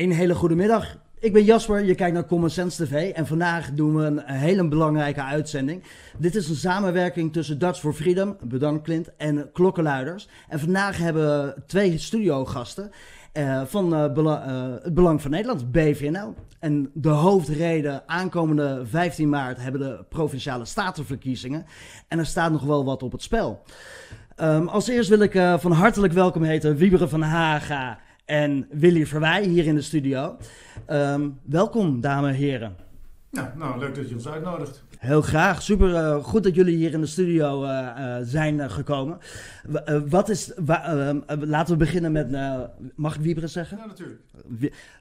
Een hele goede middag. Ik ben Jasper, je kijkt naar Common Sense TV en vandaag doen we een hele belangrijke uitzending. Dit is een samenwerking tussen Dutch for Freedom, bedankt Clint, en Klokkenluiders. En vandaag hebben we twee studiogasten uh, van bela uh, het Belang van Nederland, BVNL. En de hoofdreden aankomende 15 maart hebben de Provinciale Statenverkiezingen. En er staat nog wel wat op het spel. Um, als eerst wil ik van hartelijk welkom heten Wieberen van Haga en Willy Verwij hier in de studio. Um, welkom, dames en heren. Ja, nou, leuk dat je ons uitnodigt. Heel graag. Super uh, goed dat jullie hier in de studio uh, uh, zijn gekomen. wat is, laten we beginnen met, mag ik Wieberen zeggen? Ja, natuurlijk.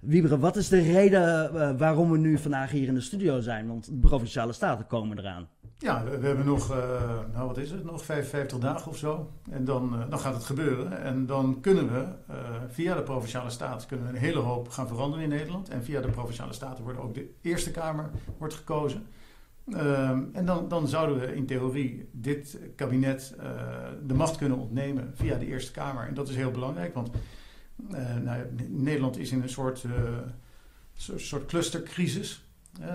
Wieberen, wat is de reden waarom we nu vandaag hier in de studio zijn? Want de Provinciale Staten komen eraan. Ja, we, hebben nog, uh, nou wat is het, nog 55 dagen of zo. En dan, uh, dan gaat het gebeuren. En dan kunnen we uh, via de Provinciale Staten kunnen we een hele hoop gaan veranderen in Nederland. En via de Provinciale Staten wordt ook de Eerste Kamer wordt gekozen. Ehm, en dan, dan zouden we in theorie dit kabinet de macht kunnen ontnemen via de Eerste Kamer. En dat is heel belangrijk, want nou, Nederland is in een soort, soort clustercrisis.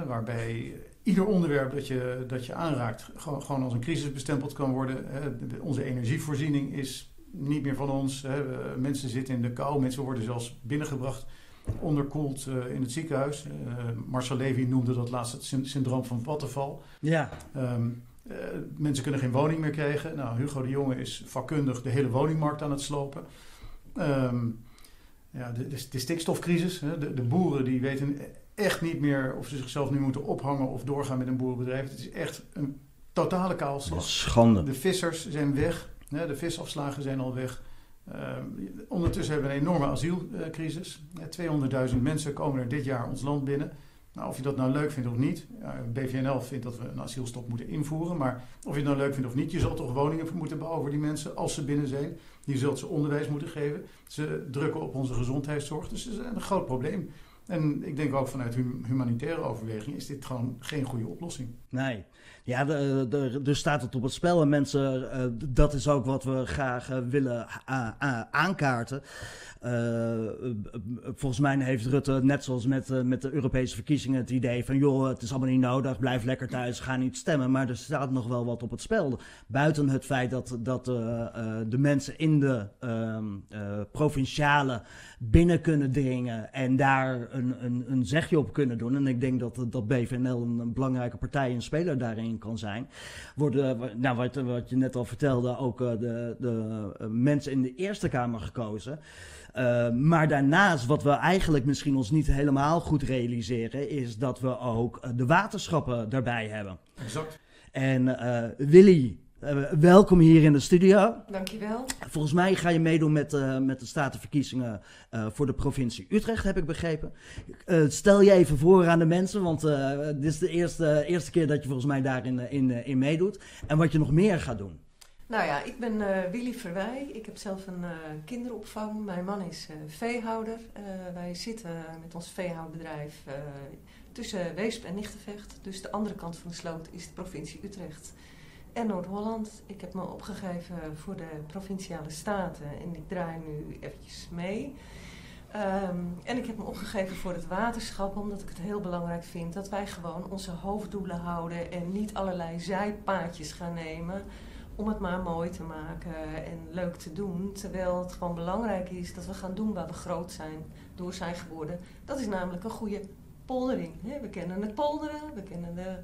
waarbij ieder onderwerp dat je, dat je aanraakt gewoon, gewoon als een crisis bestempeld kan worden. onze energievoorziening is niet meer van ons. Hè. mensen zitten in de kou, mensen worden zelfs binnengebracht onderkoeld uh, in het ziekenhuis. Uh, Marcel Levy noemde dat laatst het syndroom van Wattenval. Ja. Um, uh, mensen kunnen geen woning meer krijgen. Nou, Hugo de Jonge is vakkundig de hele woningmarkt aan het slopen. Um, ja, de, de, de stikstofcrisis. Hè. De, de, boeren die weten echt niet meer of ze zichzelf nu moeten ophangen of doorgaan met een boerenbedrijf. Het is echt een totale kaalslag. Schande. De vissers zijn weg. De visafslagen zijn al weg. Uh, ondertussen hebben we een enorme asielcrisis. 200.000 mensen komen er dit jaar ons land binnen. Nou, of je dat nou leuk vindt of niet. BVNL vindt dat we een asielstop moeten invoeren. Maar of je het nou leuk vindt of niet, je zal toch woningen moeten bouwen voor die mensen als ze binnen zijn. Je zult ze onderwijs moeten geven. Ze drukken op onze gezondheidszorg. Dus dat is een groot probleem. En ik denk ook vanuit humanitaire overweging is dit gewoon geen goede oplossing. Nee. Ja, er staat het op het spel en mensen, uh, dat is ook wat we graag uh, willen aankaarten. Uh, volgens mij heeft Rutte, net zoals met, met de Europese verkiezingen, het idee van: joh, het is allemaal niet nodig, blijf lekker thuis, ga niet stemmen. Maar er staat nog wel wat op het spel. Buiten het feit dat, dat de mensen in de ehm, provinciale binnen kunnen dringen en daar een, een, een zegje op kunnen doen. En ik denk dat, dat BVNL een, een belangrijke partij en speler daarin kan zijn. Worden, nou, wat, wat je net al vertelde, ook de, de mensen in de Eerste Kamer gekozen. Uh, maar daarnaast, wat we eigenlijk misschien ons niet helemaal goed realiseren, is dat we ook de waterschappen daarbij hebben. Exact. En uh, Willy, uh, welkom hier in de studio. Dankjewel. Volgens mij ga je meedoen met, met de statenverkiezingen voor de provincie Utrecht, heb ik begrepen. stel je even voor aan de mensen, want dit is de eerste, eerste keer dat je volgens mij daarin in, in meedoet. En wat je nog meer gaat doen. Nou ja, ik ben uh, Willy Verwij. Ik heb zelf een uh, kinderopvang. Mijn man is uh, veehouder. wij zitten met ons veehoudbedrijf tussen Weesp en Nichtenvecht. Dus de andere kant van de sloot is de provincie Utrecht en Noord-Holland. Ik heb me opgegeven voor de provinciale staten en ik draai nu eventjes mee. Um, en ik heb me opgegeven voor het waterschap, omdat ik het heel belangrijk vind dat wij gewoon onze hoofddoelen houden en niet allerlei zijpaadjes gaan nemen om het maar mooi te maken en leuk te doen. Terwijl het gewoon belangrijk is dat we gaan doen waar we groot zijn, door zijn geworden. Dat is namelijk een goede poldering. We kennen het polderen, we kennen de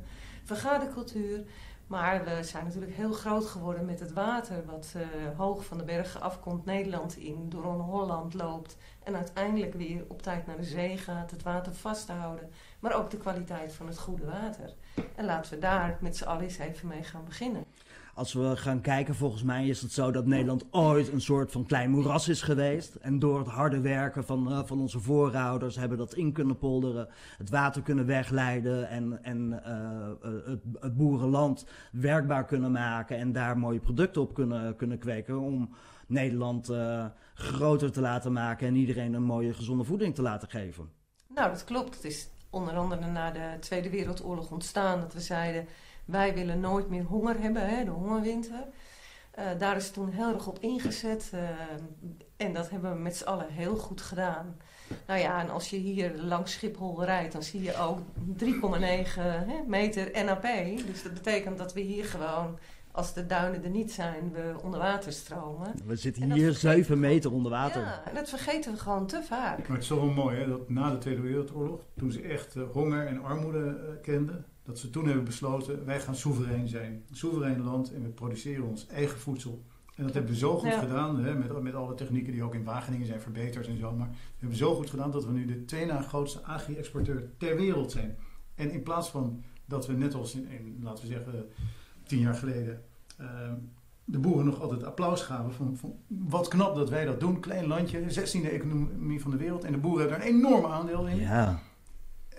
vergadercultuur. Maar we zijn natuurlijk heel groot geworden met het water, wat uh, hoog van de bergen afkomt, Nederland in, door Holland loopt en uiteindelijk weer op tijd naar de zee gaat, het water vast te houden. Maar ook de kwaliteit van het goede water. En laten we daar met z'n allen eens even mee gaan beginnen als we gaan kijken, volgens mij is het zo dat Nederland ooit een soort van klein moeras is geweest. En door het harde werken van, uh, van onze voorouders hebben dat in kunnen polderen, het water kunnen wegleiden en, en uh, het, het, boerenland werkbaar kunnen maken en daar mooie producten op kunnen, kunnen kweken om Nederland groter te laten maken en iedereen een mooie gezonde voeding te laten geven. Nou, dat klopt. Het is onder andere na de Tweede Wereldoorlog ontstaan dat we zeiden wij willen nooit meer honger hebben, hè, de hongerwinter. Uh, daar is toen heel erg op ingezet uh, en dat hebben we met z'n allen heel goed gedaan. Nou ja, en als je hier langs Schiphol rijdt, dan zie je ook 3,9 meter NAP. Dus dat betekent dat we hier gewoon, als de duinen er niet zijn, we onder water stromen. We zitten hier vergeet 7 ik meter onder water. Ja, en dat vergeten we gewoon te vaak. Maar het is toch wel mooi hè, dat na de Tweede Wereldoorlog, toen ze echt eh, honger en armoede eh, kenden, dat ze toen hebben besloten, wij gaan soeverein zijn. Een soeverein land en we produceren ons eigen voedsel. En dat hebben we zo goed Ja. gedaan, hè, met, met alle technieken die ook in Wageningen zijn verbeterd en zo. Maar we hebben zo goed gedaan dat we nu de twee na grootste agri-exporteur ter wereld zijn. En in plaats van dat we net als in, in, laten we zeggen, tien jaar geleden, eh, de boeren nog altijd applaus gaven van, van wat knap dat wij dat doen. Klein landje, de 16e economie van de wereld. En de boeren hebben daar een enorm aandeel in. Ja.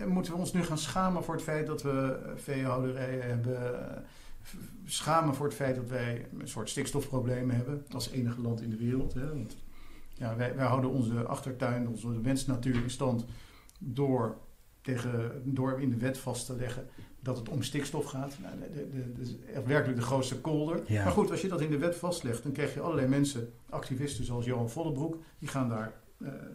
En moeten we ons nu gaan schamen voor het feit dat we eh, veehouderijen hebben. eh, Schamen voor het feit dat wij een soort stikstofproblemen hebben. Als enige land in de wereld. Hè? Want, ja, wij, wij houden onze achtertuin, onze wensnatuur in stand. Door, tegen, door in de wet vast te leggen dat het om stikstof gaat. Nou, de, de, de, de- is echt werkelijk de grootste kolder. Ja. Maar goed, als je dat in de wet vastlegt, dan krijg je allerlei mensen, activisten zoals Johan Vollebroek, die gaan daar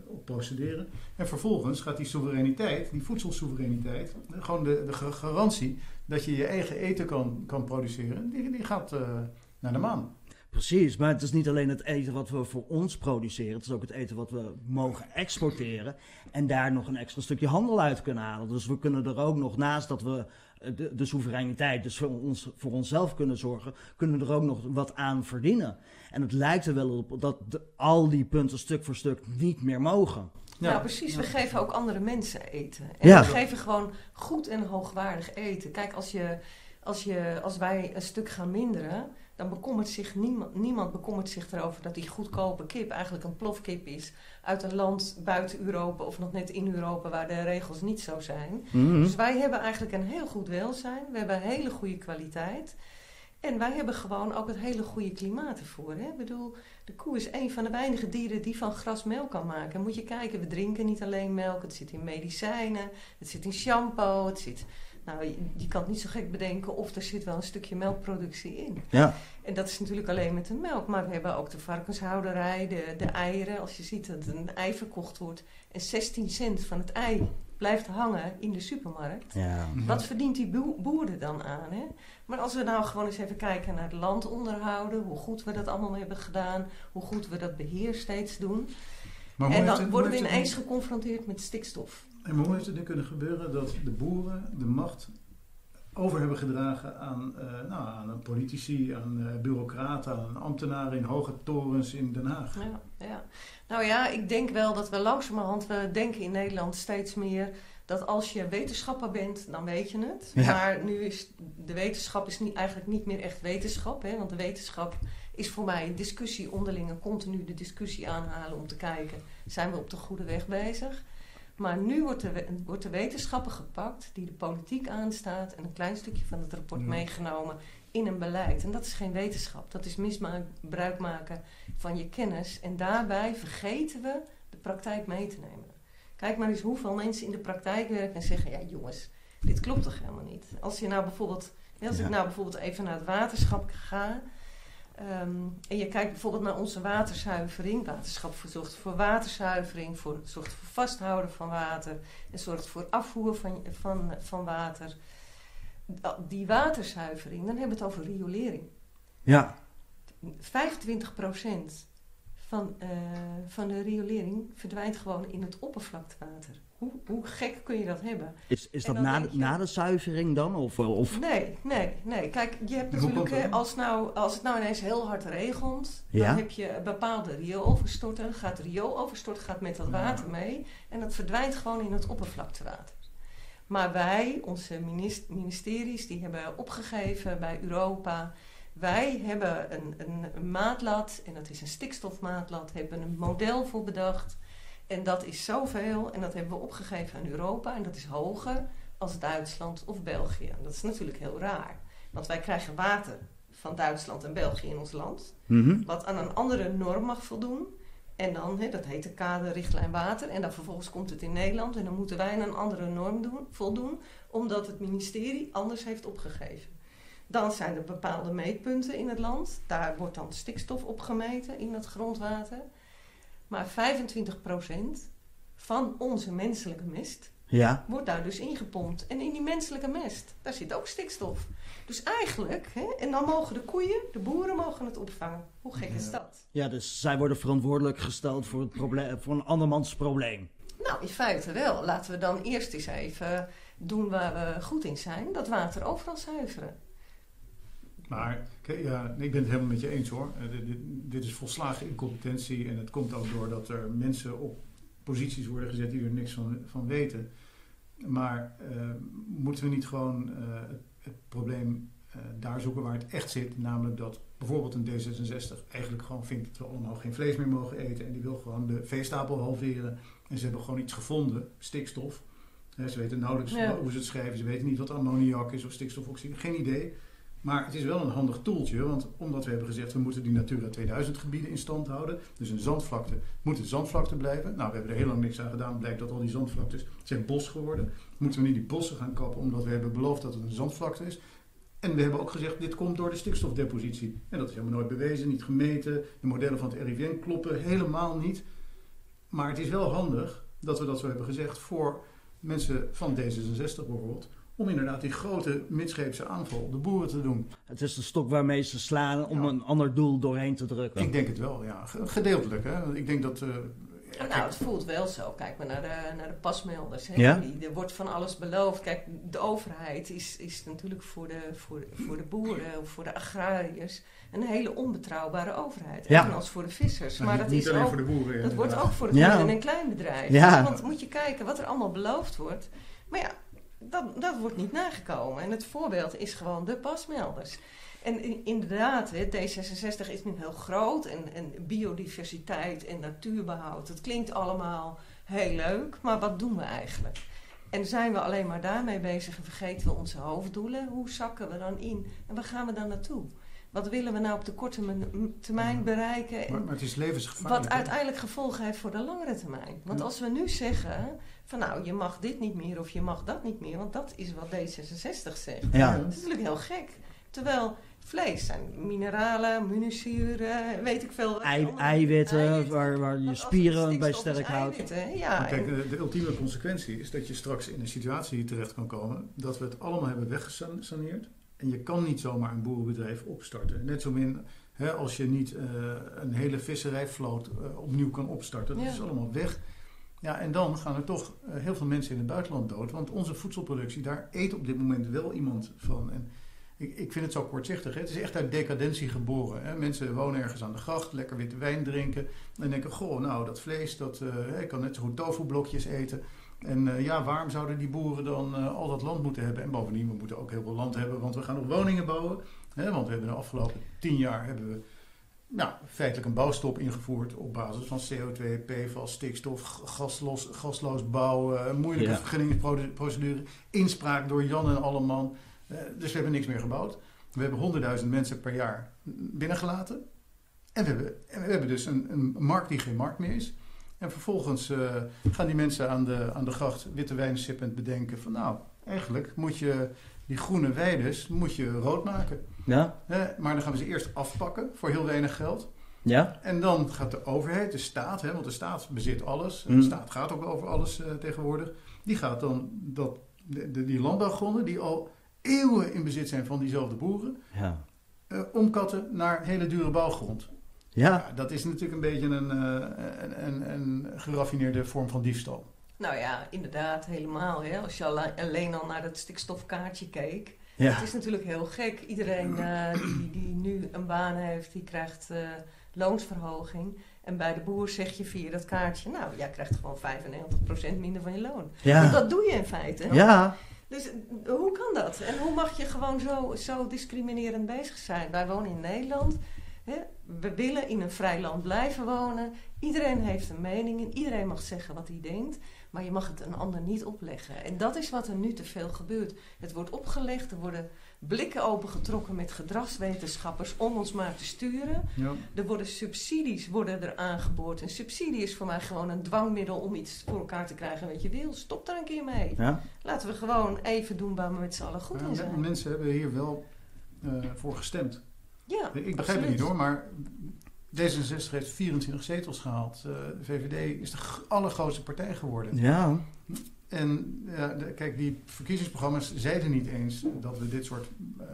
op procederen. En vervolgens gaat die soevereiniteit, die voedselsoevereiniteit, eh, gewoon de, de ga- garantie dat je je eigen eten kan, kan produceren, die, gaat eh, naar de maan. Precies, maar het is niet alleen het eten wat we voor ons produceren, het is ook het eten wat we mogen exporteren en daar nog een extra stukje handel uit kunnen halen. Dus we kunnen er ook nog, naast dat we eh, de, de soevereiniteit, dus voor, ons, voor onszelf kunnen zorgen, kunnen we er ook nog wat aan verdienen. En het lijkt er wel op dat de- al die punten stuk voor stuk niet meer mogen. Nou, precies. We geven ook andere mensen eten. En Ja. we geven gewoon goed en hoogwaardig eten. Kijk, als, je, als, je, als wij een stuk gaan minderen, dan bekommert zich niemand, niemand bekommert zich erover dat die goedkope kip eigenlijk een plofkip is uit een land buiten Europa of nog net in Europa waar de regels niet zo zijn. Mhm. Dus wij hebben eigenlijk een heel goed welzijn. We hebben hele goede kwaliteit. En wij hebben gewoon ook het hele goede klimaat ervoor. Hè? Ik bedoel, de koe is een van de weinige dieren die van gras melk kan maken. Moet je kijken, we drinken niet alleen melk. Het zit in medicijnen, het zit in shampoo, het zit... Nou, je, je kan het niet zo gek bedenken of er zit wel een stukje melkproductie in. Ja, En dat is natuurlijk alleen met de melk. Maar we hebben ook de varkenshouderij, de, de eieren. Als je ziet dat een ei verkocht wordt en 16 cent van het ei blijft hangen in de supermarkt. ja. Wat verdient die boe- boer er dan aan? Hè? Maar als we nou gewoon eens even kijken naar het land onderhouden, hoe goed we dat allemaal hebben gedaan, hoe goed we dat beheer steeds doen. En dan het- worden we ineens het- geconfronteerd met stikstof. En hoe heeft het nu kunnen gebeuren dat de boeren de macht over hebben gedragen aan, eh, nou, aan politici, aan eh, bureaucraten, aan ambtenaren in hoge torens in Den Haag? Ja, ja. Nou ja, ik denk wel dat we langzamerhand, we denken in Nederland steeds meer dat als je wetenschapper bent, dan weet je het. Ja. Maar nu is de wetenschap is niet, eigenlijk niet meer echt wetenschap. Hè? Want de wetenschap is voor mij een discussie onderling en continu de discussie aanhalen om te kijken, zijn we op de goede weg bezig? Maar nu wordt de, wordt de wetenschapper gepakt die de politiek aanstaat en een klein stukje van het rapport Ja. meegenomen in een beleid. En dat is geen wetenschap, dat is misbruik maken van je kennis. En daarbij vergeten we de praktijk mee te nemen. Kijk maar eens hoeveel mensen in de praktijk werken en zeggen: Ja, jongens, dit klopt toch helemaal niet? Als je nou bijvoorbeeld, als Ja. ik nou bijvoorbeeld even naar het waterschap ga. Ehm, en je kijkt bijvoorbeeld naar onze waterzuivering. Waterschap zorgt voor waterzuivering, voor, zorgt voor vasthouden van water en zorgt voor afvoer van, van, van water. Die waterzuivering, dan hebben we het over riolering. ja. 25% van, eh, van de riolering verdwijnt gewoon in het oppervlaktewater. Hoe, hoe gek kun je dat hebben? Is, is dat na je- na de zuivering dan? Of, of, Nee, nee, nee. Kijk, je hebt natuurlijk, hè, als, nou, als het nou ineens heel hard regent, Ja. dan heb je bepaalde riooloverstorten. Gaat riooloverstorten gaat met dat water mee en dat verdwijnt gewoon in het oppervlaktewater. Maar wij, onze minis- ministeries, die hebben opgegeven bij Europa. Wij hebben een, een, een maatlat, en dat is een stikstofmaatlat, hebben een model voor bedacht. En dat is zoveel, en dat hebben we opgegeven aan Europa, en dat is hoger als Duitsland of België. Dat is natuurlijk heel raar, want wij krijgen water van Duitsland en België in ons land, Mhm. wat aan een andere norm mag voldoen. En dan, hè, dat heet de kaderrichtlijn water, en dan vervolgens komt het in Nederland en dan moeten wij aan een andere norm doen, voldoen, omdat het ministerie anders heeft opgegeven. Dan zijn er bepaalde meetpunten in het land. Daar wordt dan stikstof opgemeten in het grondwater. Maar 25% van onze menselijke mest Ja. wordt daar dus ingepompt. En in die menselijke mest, daar zit ook stikstof. Dus eigenlijk, hè, en dan mogen de koeien, de boeren mogen het opvangen. Hoe gek is dat? Ja, dus zij worden verantwoordelijk gesteld voor, het probleem, voor een andermans probleem. Nou, in feite wel. Laten we dan eerst eens even doen waar we goed in zijn. Dat water overal zuiveren. Maar kijk, ja, ik ben het helemaal met je eens hoor. Eh, dit, dit, dit is volslagen incompetentie en het komt ook doordat er mensen op posities worden gezet die er niks van, van weten. Maar eh, moeten we niet gewoon eh, het, het probleem eh, daar zoeken waar het echt zit? Namelijk dat bijvoorbeeld een D66 eigenlijk gewoon vindt dat we allemaal geen vlees meer mogen eten en die wil gewoon de veestapel halveren. En ze hebben gewoon iets gevonden, stikstof. Ze weten nauwelijks Ja. hoe ze het schrijven, ze weten niet wat ammoniak is of stikstofoxide, geen idee. Maar het is wel een handig toeltje, want omdat we hebben gezegd we moeten die Natura 2000 gebieden in stand houden, dus een zandvlakte moet een zandvlakte blijven. Nou, we hebben er heel lang niks aan gedaan, blijkt dat al die zandvlaktes zijn bos geworden. Moeten we niet die bossen gaan kappen omdat we hebben beloofd dat het een zandvlakte is. En we hebben ook gezegd, dit komt door de stikstofdepositie. En dat is helemaal nooit bewezen, niet gemeten. De modellen van het RIVM kloppen helemaal niet. Maar het is wel handig dat we dat zo hebben gezegd voor mensen van D66 bijvoorbeeld. Om inderdaad die grote midscheepse aanval op de boeren te doen. Het is de stok waarmee ze slaan om Ja. een ander doel doorheen te drukken. Ik denk het wel, ja. Ge- Gedeeltelijk, hè. Ik denk dat... eh, ja, Nou, kijk, het voelt wel zo. Kijk maar naar de, naar de pasmelders. Hè. Ja? Die, er wordt van alles beloofd. Kijk, de overheid is, is natuurlijk voor de, voor, de- voor de boeren of voor de agrariërs een hele onbetrouwbare overheid. Ja. Evenals voor de vissers. nou, maar niet, dat niet is alleen ook voor de boeren. Dat wordt ook voor het Ja. midden- en kleinbedrijf. Ja. Want moet je kijken wat er allemaal beloofd wordt. Maar ja, dat, dat wordt niet nagekomen. En het voorbeeld is gewoon de pasmelders. En inderdaad, hè, D66 is nu heel groot. En, en biodiversiteit en natuurbehoud. Het klinkt allemaal heel leuk. Maar wat doen we eigenlijk? En zijn we alleen maar daarmee bezig en vergeten we onze hoofddoelen? Hoe zakken we dan in? En waar gaan we dan naartoe? Wat willen we nou op de korte termijn Ja. bereiken? En Maar, maar het is levensgevaarlijk. wat uiteindelijk gevolgen heeft voor de langere termijn. Want Ja. als we nu zeggen van nou, je mag dit niet meer of je mag dat niet meer, want dat is wat D66 zegt. Ja. Dat is natuurlijk heel gek. Terwijl vlees zijn mineralen, munisuren, weet ik veel. Ei- eiwitten, Eiwitten. waar, waar je spieren bij sterk houdt. Ja, Maar kijk, de, de ultieme consequentie is dat je straks in een situatie terecht kan komen dat we het allemaal hebben weggesaneerd. En je kan niet zomaar een boerenbedrijf opstarten. Net zo min hè, als je niet eh, een hele visserijvloot eh, opnieuw kan opstarten. Dat Ja. is allemaal weg. Ja, en dan gaan er toch eh, heel veel mensen in het buitenland dood. Want onze voedselproductie, daar eet op dit moment wel iemand van. En ik, ik vind het zo kortzichtig. Hè? Het is echt uit decadentie geboren. Hè? Mensen wonen ergens aan de gracht, lekker witte wijn drinken. En denken, goh, nou dat vlees, dat, ik kan net zo goed tofublokjes eten. En eh, ja, waarom zouden die boeren dan eh, al dat land moeten hebben? En bovendien, we moeten ook heel veel land hebben, want we gaan nog woningen bouwen. Hè? Want we hebben de afgelopen tien jaar hebben we nou, feitelijk een bouwstop ingevoerd op basis van CO2, PFAS, stikstof, gaslos, gasloos bouwen, moeilijke Ja. vergunningsprocedure, inspraak door Jan en Alleman. Eh, dus we hebben niks meer gebouwd. We hebben 100.000 mensen per jaar binnengelaten. En we hebben, en we hebben dus een, een markt die geen markt meer is. En vervolgens eh, gaan die mensen aan de, aan de gracht witte wijn sippend bedenken van nou, eigenlijk moet je die groene weides moet je rood maken. Ja? Maar dan gaan we ze eerst afpakken voor heel weinig geld. Ja? En dan gaat de overheid, de staat, hè, want de staat bezit alles. En Mm. De staat gaat ook over alles eh, tegenwoordig. Die gaat dan dat, de, de- die landbouwgronden, die al eeuwen in bezit zijn van diezelfde boeren, Ja. eh, omkatten naar hele dure bouwgrond. Ja? Ja, dat is natuurlijk een beetje een, eh, een, een, een geraffineerde vorm van diefstal. Nou ja, inderdaad, helemaal. Hè? Als je alle- alleen al naar het stikstofkaartje keek. Ja. Het is natuurlijk heel gek. Iedereen eh, die, die nu een baan heeft, die krijgt eh, loonsverhoging. En bij de boer zeg je via dat kaartje, nou, jij krijgt gewoon 95% minder van je loon. Want Ja. dat doe je in feite. Ja. Dus hoe kan dat? En hoe mag je gewoon zo, zo discriminerend bezig zijn? Wij wonen in Nederland. We willen in een vrij land blijven wonen. Iedereen heeft een mening en iedereen mag zeggen wat hij denkt. Maar je mag het een ander niet opleggen. En dat is wat er nu te veel gebeurt. Het wordt opgelegd, er worden blikken opengetrokken met gedragswetenschappers om ons maar te sturen. Ja. Er worden subsidies worden er aangeboord. En subsidie is voor mij gewoon een dwangmiddel om iets voor elkaar te krijgen wat je wil. Stop daar een keer mee. Ja? Laten we gewoon even doen waar we met z'n allen goed Ja, in zijn. mensen hebben hier wel eh, voor gestemd. Ja, Ik begrijp het niet hoor, maar D66 heeft 24 zetels gehaald. Uh, de VVD is de allergrootste partij geworden. Ja. En ja, kijk, die verkiezingsprogramma's zeiden niet eens dat we dit soort uh,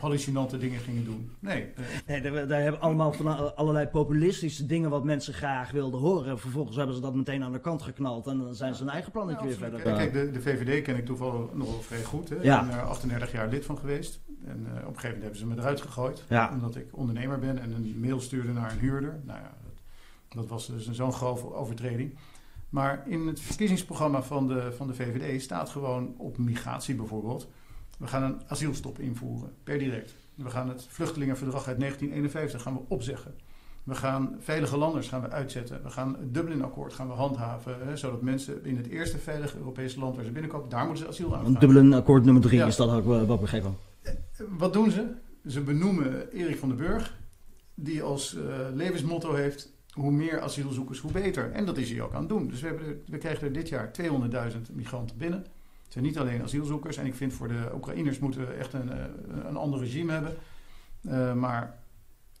hallucinante dingen gingen doen. Nee. nee daar, daar, hebben allemaal van allerlei populistische dingen wat mensen graag wilden horen. Vervolgens hebben ze dat meteen aan de kant geknald en dan zijn ze hun eigen plannetje weer verder. Kijk, de, de, VVD ken ik toevallig nog wel vrij goed. Hè. Ja. Ik ben er 38 jaar lid van geweest. En uh, op een gegeven moment hebben ze me eruit gegooid. Omdat ik ondernemer ben en een mail stuurde naar een huurder. Nou ja, dat, dat was dus zo'n grove overtreding. Maar in het verkiezingsprogramma van de, van de VVD staat gewoon op migratie bijvoorbeeld. We gaan een asielstop invoeren, per direct. We gaan het vluchtelingenverdrag uit 1951 gaan we opzeggen. We gaan veilige landers gaan we uitzetten. We gaan het Dublin-akkoord gaan we handhaven. Hè, zodat mensen in het eerste veilige Europese land waar ze binnenkomen, daar moeten ze asiel aan Dublin-akkoord nummer drie is dat ook wat begrepen. Eh, wat doen ze? Ze benoemen Erik van den Burg, die als uh, levensmotto heeft: hoe meer asielzoekers, hoe beter. En dat is hij ook aan het doen. Dus we, hebben we krijgen er dit jaar 200.000 migranten binnen. Het zijn niet alleen asielzoekers. En ik vind voor de Oekraïners moeten we echt een, eh, een ander regime hebben. Uh, maar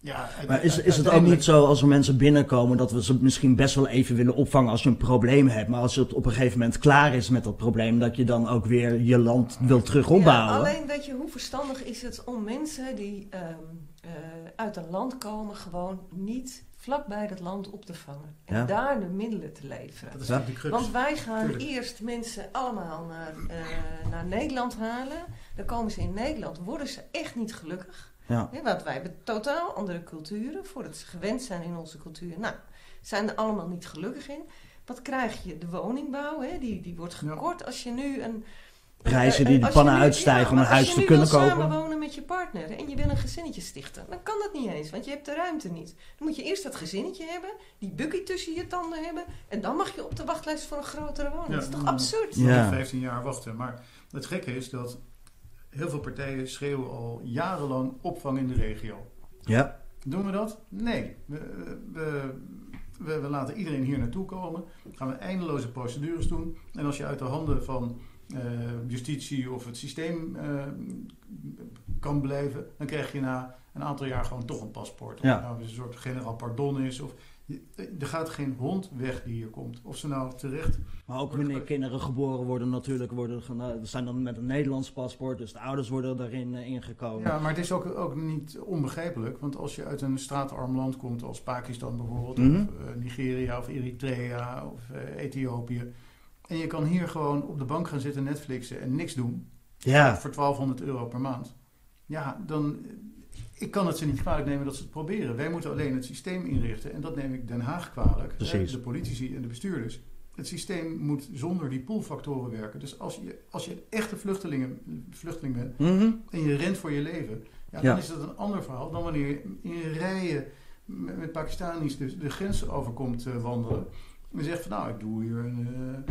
ja, maar is, is het ook niet zo als er mensen binnenkomen dat we ze misschien best wel even willen opvangen als je een probleem hebt, maar als het op een gegeven moment klaar is met dat probleem, dat je dan ook weer je land wil terug opbouwen? Ja, alleen weet je, hoe verstandig is het om mensen die um, uh, uit een land komen gewoon niet vlakbij dat land op te vangen. En daar de middelen te leveren. Dat is Want wij gaan eerst mensen allemaal naar, uh, naar Nederland halen. Dan komen ze in Nederland, worden ze echt niet gelukkig. Ja. want wij hebben totaal andere culturen. Voordat ze gewend zijn in onze cultuur. Nou, zijn er allemaal niet gelukkig in. Wat krijg je? De woningbouw, hè? Die, die wordt gekort. Als je nu een prijzen die de pannen uitstijgen om een huis te kunnen kopen. Als je wil samenwonen met je partner en je wil een gezinnetje stichten, dan kan dat niet eens, want je hebt de ruimte niet. Dan moet je eerst dat gezinnetje hebben, die buggy tussen je tanden hebben en dan mag je op de wachtlijst voor een grotere woning. dat is toch absurd? Ja. 15 jaar wachten. Maar het gekke is dat heel veel partijen schreeuwen al jarenlang opvang in de regio. Ja. Doen we dat? Nee. We, we, we, we laten iedereen hier naartoe komen. Gaan we eindeloze procedures doen. En als je uit de handen van justitie of het systeem uh, kan blijven, dan krijg je na een aantal jaar gewoon toch een paspoort. Of ja. nou een soort generaal pardon is. Of, er gaat geen hond weg die hier komt. Of ze nou terecht. Maar ook wanneer kinderen geboren worden, natuurlijk worden zijn dan met een Nederlands paspoort, dus de ouders worden daarin uh, ingekomen. Ja, maar het is ook, ook niet onbegrijpelijk, want als je uit een straatarm land komt, als Pakistan bijvoorbeeld, mm -hmm. of Nigeria of Eritrea of Ethiopië en je kan hier gewoon op de bank gaan zitten Netflixen en niks doen. Ja. Voor 1200 euro per maand. Ja, dan... Ik kan het ze niet kwalijk nemen dat ze het proberen. Wij moeten alleen het systeem inrichten. En dat neem ik Den Haag kwalijk. Precies. De politici en de bestuurders. Het systeem moet zonder die poolfactoren werken. Dus als je, als je echte vluchtelingen, vluchteling bent mhm. en je rent voor je leven, ja, dan is dat een ander verhaal dan wanneer je in rijen met, met Pakistanis de, de grens overkomt uh, wandelen. En zegt van nou, ik doe hier een, uh, een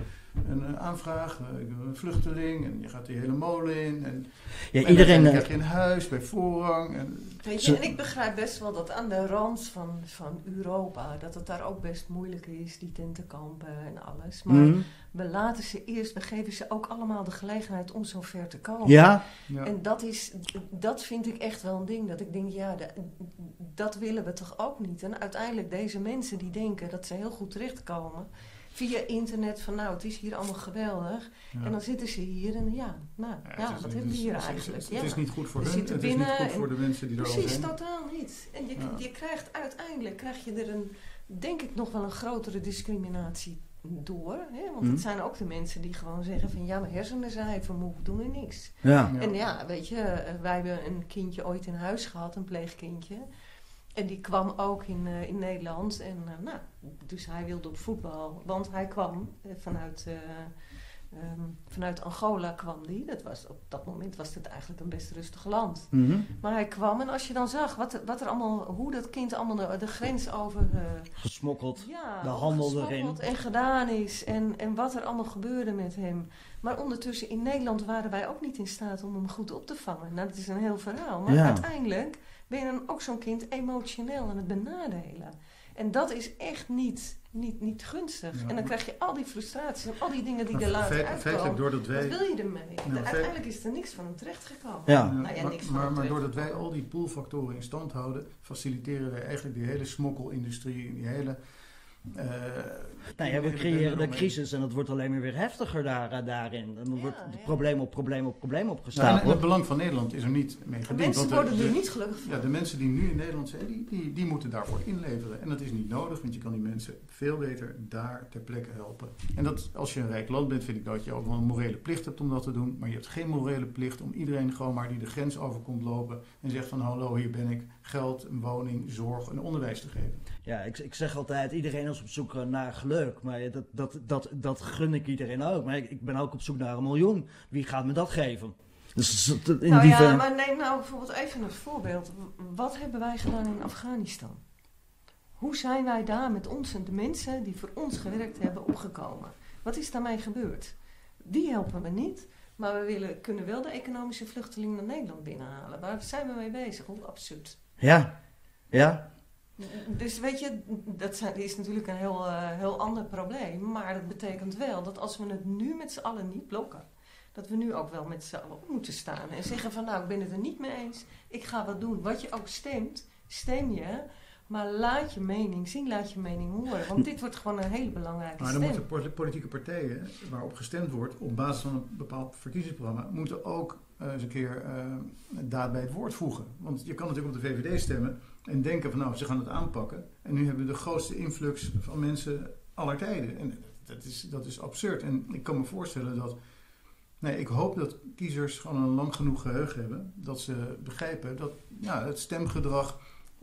aanvraag, ik ben een vluchteling en je gaat die hele molen in. En, ja, iedereen krijg je een huis bij voorrang. En, Weet je, en ik begrijp best wel dat aan de rand van, van Europa, dat het daar ook best moeilijk is, die tentenkampen en alles. Maar mhm. we laten ze eerst, we geven ze ook allemaal de gelegenheid om zo ver te komen. Ja. ja. En dat, is, dat vind ik echt wel een ding, dat ik denk, ja, dat willen we toch ook niet. En uiteindelijk deze mensen die denken dat ze heel goed terechtkomen via internet van nou, het is hier allemaal geweldig. En dan zitten ze hier en ja, nou, ja, wat hebben we hier eigenlijk? Het, is niet goed voor hun, het is niet goed voor de mensen die er al zijn. Precies, totaal niet. En je, je krijgt uiteindelijk, krijg je er een, denk ik nog wel een grotere discriminatie door. Hè? Want het mhm. zijn ook de mensen die gewoon zeggen van ja, mijn hersenen zijn even moe, doen we niks. Ja. En ja, weet je, eh, wij hebben een kindje ooit in huis gehad, een pleegkindje. En die kwam ook in, uh, in Nederland. En uh, nou, dus hij wilde op voetbal. Want hij kwam uh, vanuit, um, vanuit Angola kwam die. Dat was, op dat moment was het eigenlijk een best rustig land. Mm -hmm. Maar hij kwam en als je dan zag wat, wat er allemaal, hoe dat kind allemaal de, de grens over... gesmokkeld, ja, de handel erin. en gedaan is. En, en wat er allemaal gebeurde met hem. Maar ondertussen in Nederland waren wij ook niet in staat om hem goed op te vangen. Nou, dat is een heel verhaal. Maar ja. uiteindelijk ben je dan ook zo'n kind emotioneel aan het benadelen. En dat is echt niet, niet, niet gunstig. Ja, en dan krijg je al die frustraties en al die dingen die er later uitkomen. feitelijk doordat wij... Wat wil je ermee? Ja, Uiteindelijk is er niks van hem terechtgekomen. Ja. Ja, Nou ja, maar, niks maar, doordat wij al die poolfactoren in stand houden, faciliteren wij eigenlijk die hele smokkelindustrie, die hele. Eh, Nou ja, we creëren de crisis en het wordt alleen maar weer heftiger daar, eh, daarin. En dan Ja, wordt ja. probleem op probleem op probleem Nou, en opgestapeld. het belang van Nederland is er niet mee gediend. Mensen worden er niet gelukkig van. Ja, de mensen die nu in Nederland zijn, die, die, die moeten daarvoor inleveren. En dat is niet nodig, want je kan die mensen veel beter daar ter plekke helpen. En dat, als je een rijk land bent, vind ik dat je ook wel een morele plicht hebt om dat te doen. Maar je hebt geen morele plicht om iedereen gewoon maar die de grens over komt lopen en zegt van hallo, hier ben ik, geld, een woning, zorg en onderwijs te geven. Ja, ik, ik zeg altijd, iedereen is op zoek eh, naar geluk. Maar dat, dat, dat, dat gun ik iedereen ook. Maar ik, ik ben ook op zoek naar een miljoen. Wie gaat me dat geven? Dus in nou die ja, ver- maar neem nou bijvoorbeeld even een voorbeeld. Wat hebben wij gedaan in Afghanistan? Hoe zijn wij daar met ons en de mensen die voor ons gewerkt hebben opgekomen? Wat is daarmee gebeurd? Die helpen we niet, maar we willen, kunnen wel de economische vluchtelingen naar Nederland binnenhalen. Waar zijn we mee bezig? Hoe absurd. Ja, ja. Dus weet je, dat is natuurlijk een heel, eh, heel ander probleem. Maar dat betekent wel dat als we het nu met z'n allen niet blokken, dat we nu ook wel met z'n allen op moeten staan. En zeggen van nou, ik ben het er niet mee eens. Ik ga wat doen. Wat je ook stemt, stem je. Maar laat je mening zien, laat je mening horen. Want dit wordt gewoon een hele belangrijke Maar dan stem. moeten pol- politieke partijen waarop gestemd wordt op basis van een bepaald verkiezingsprogramma, moeten ook eh, eens een keer eh, daad bij het woord voegen. Want je kan natuurlijk op de VVD stemmen en denken van nou, ze gaan het aanpakken. En nu hebben we de grootste influx van mensen aller tijden. En dat is, dat is absurd. En ik kan me voorstellen dat. Nee, ik hoop dat kiezers gewoon een lang genoeg geheugen hebben. Dat ze begrijpen dat ja, het stemgedrag.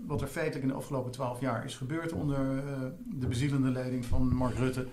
Wat er feitelijk in de afgelopen twaalf jaar is gebeurd onder eh, de bezielende leiding van Mark Rutte.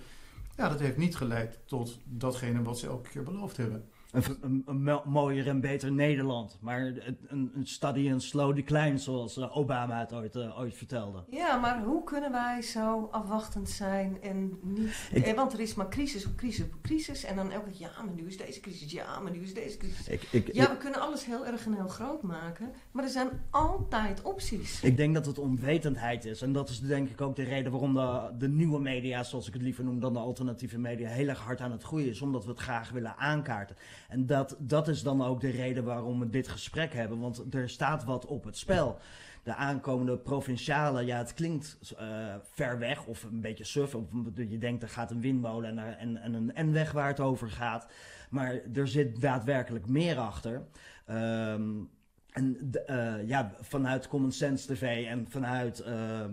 Ja, dat heeft niet geleid tot datgene wat ze elke keer beloofd hebben. Een, een, een mo- mooier en beter Nederland. Maar een, een, study in slow decline, zoals eh, Obama het ooit, eh, ooit vertelde. Ja, maar hoe kunnen wij zo afwachtend zijn en niet... Ik- eh, want er is maar crisis op crisis op crisis. En dan elke keer, ja, maar nu is deze crisis, ja, maar nu is deze crisis. Ik, ik, Ja, we kunnen alles heel erg en heel groot maken, maar er zijn altijd opties. ik denk dat het onwetendheid is. En dat is denk ik ook de reden waarom de, de nieuwe media, zoals ik het liever noem dan de alternatieve media, heel erg hard aan het groeien is. Omdat we het graag willen aankaarten. En dat, dat is dan ook de reden waarom we dit gesprek hebben. Want er staat wat op het spel. De aankomende provinciale, ja, het klinkt eh, ver weg of een beetje suf. Of je denkt er gaat een windmolen en, en, en een N-weg waar het over gaat. Maar er zit daadwerkelijk meer achter. Ehm, en eh, ja, vanuit Common Sense TV en vanuit eh, eh,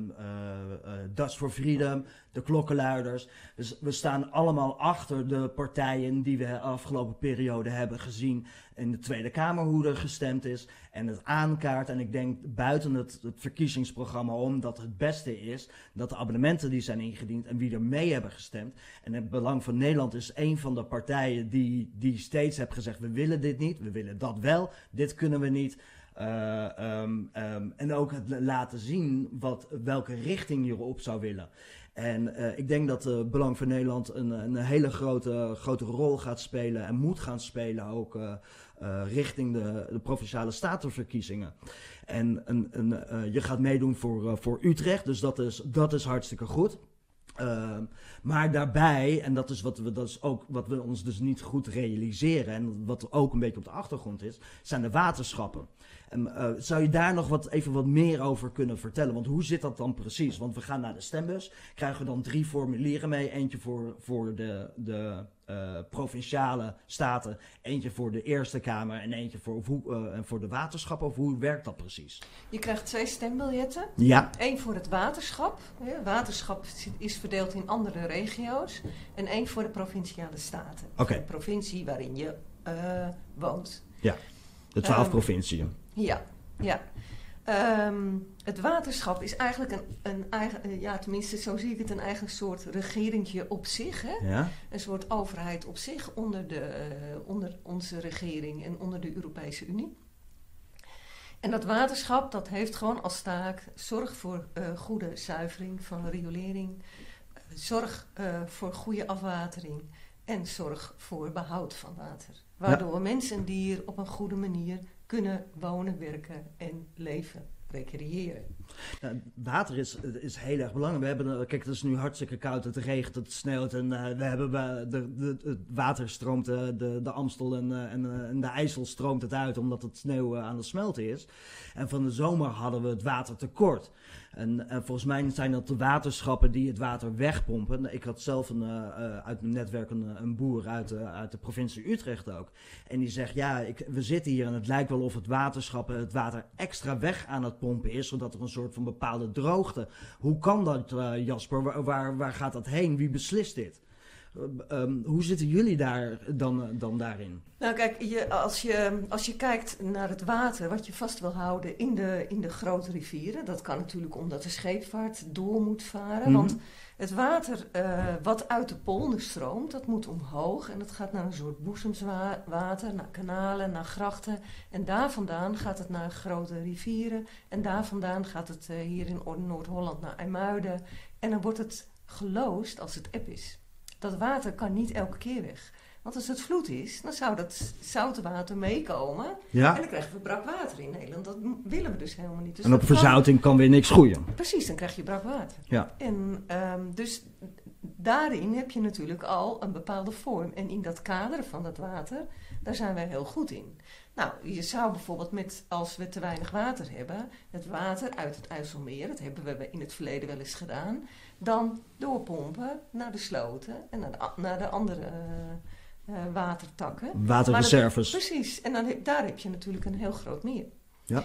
Dutch for Freedom, de klokkenluiders. Dus we staan allemaal achter de partijen die we de afgelopen periode hebben gezien in de Tweede Kamer hoe er gestemd is. En het aankaart. En ik denk buiten het, verkiezingsprogramma om dat het beste is dat de abonnementen die zijn ingediend en wie er mee hebben gestemd. En het Belang van Nederland is een van de partijen die, die steeds heeft gezegd: we willen dit niet, we willen dat wel, dit kunnen we niet. Eh, ehm, ehm, en ook het laten zien wat, welke richting je op zou willen. En eh, ik denk dat het Belang van Nederland een, een hele grote, grote rol gaat spelen en moet gaan spelen ook eh, richting de, de provinciale statenverkiezingen. En een, een, je gaat meedoen voor, voor Utrecht, dus dat is, dat is hartstikke goed. Ehm, maar daarbij, en dat is, wat we, dat is ook wat we ons dus niet goed realiseren, en wat ook een beetje op de achtergrond is, zijn de waterschappen. En, eh, zou je daar nog wat, even wat meer over kunnen vertellen? Want hoe zit dat dan precies? Want we gaan naar de stembus, krijgen we dan drie formulieren mee. Eentje voor, voor de, de eh, provinciale staten, eentje voor de Eerste Kamer en eentje voor, hoe, en voor de waterschappen. Of hoe werkt dat precies? Je krijgt twee stembiljetten. Ja, Eén voor het waterschap. hè, Waterschap is verdeeld in andere regio's. En één voor de provinciale staten. Oké. De provincie waarin je eh, woont. de twaalf Ehm, provinciën. Ja, ja. Ehm, het waterschap is eigenlijk een, een eigen, eh, ja tenminste zo zie ik het, een eigen soort regeringje op zich. Hè? Ja? Een soort overheid op zich onder, de, eh, onder onze regering en onder de Europese Unie. En dat waterschap dat heeft gewoon als taak zorg voor eh, goede zuivering van riolering, zorg voor goede afwatering en zorg voor behoud van water. Waardoor mens en dier op een goede manier kunnen wonen, werken en leven recreëren. Ja, water is, is heel erg belangrijk. We hebben, eh, kijk, het is nu hartstikke koud, het regent, het sneeuwt en uh, we hebben de, het water stroomt, uh, de, de Amstel en, en, en, de IJssel stroomt het uit omdat het sneeuw aan het smelten is. En van de zomer hadden we het water tekort. En, en, volgens mij zijn dat de waterschappen die het water wegpompen. Ik had zelf een, uh, uit mijn netwerk een, een boer uit, uit de provincie Utrecht ook. En die zegt, ja, ik, we zitten hier en het lijkt wel of het waterschappen het water extra weg aan het pompen is. Zodat er een soort van bepaalde droogte. Hoe kan dat, Jasper? Waar, waar gaat dat heen? Wie beslist dit? Um, hoe zitten jullie daar dan, dan daarin? Nou kijk, je, als, je, als je kijkt naar het water wat je vast wil houden in de, in de grote rivieren, dat kan natuurlijk omdat de scheepvaart door moet varen. Mhm. Want het water uh, wat uit de polder stroomt, dat moet omhoog en dat gaat naar een soort boezemswater, naar kanalen, naar grachten. En daar vandaan gaat het naar grote rivieren en daar vandaan gaat het uh, hier in Noord-Holland naar IJmuiden. En dan wordt het geloosd als het eb is dat water kan niet elke keer weg. Want als het vloed is, dan zou dat zoute water meekomen. Ja. En dan krijgen we brak water in Nederland. Dat willen we dus helemaal niet. Dus en op kan- verzouting kan weer niks groeien. Precies, dan krijg je brak water. Ja. En ehm, dus daarin heb je natuurlijk al een bepaalde vorm. En in dat kader van dat water, daar zijn wij heel goed in. Nou, je zou bijvoorbeeld met, als we te weinig water hebben, het water uit het IJsselmeer, dat hebben we in het verleden wel eens gedaan, dan doorpompen naar de sloten en naar de, naar de andere eh, watertakken. Waterreserves. Dat- precies, en dan heb, daar heb je natuurlijk een heel groot meer. Ja.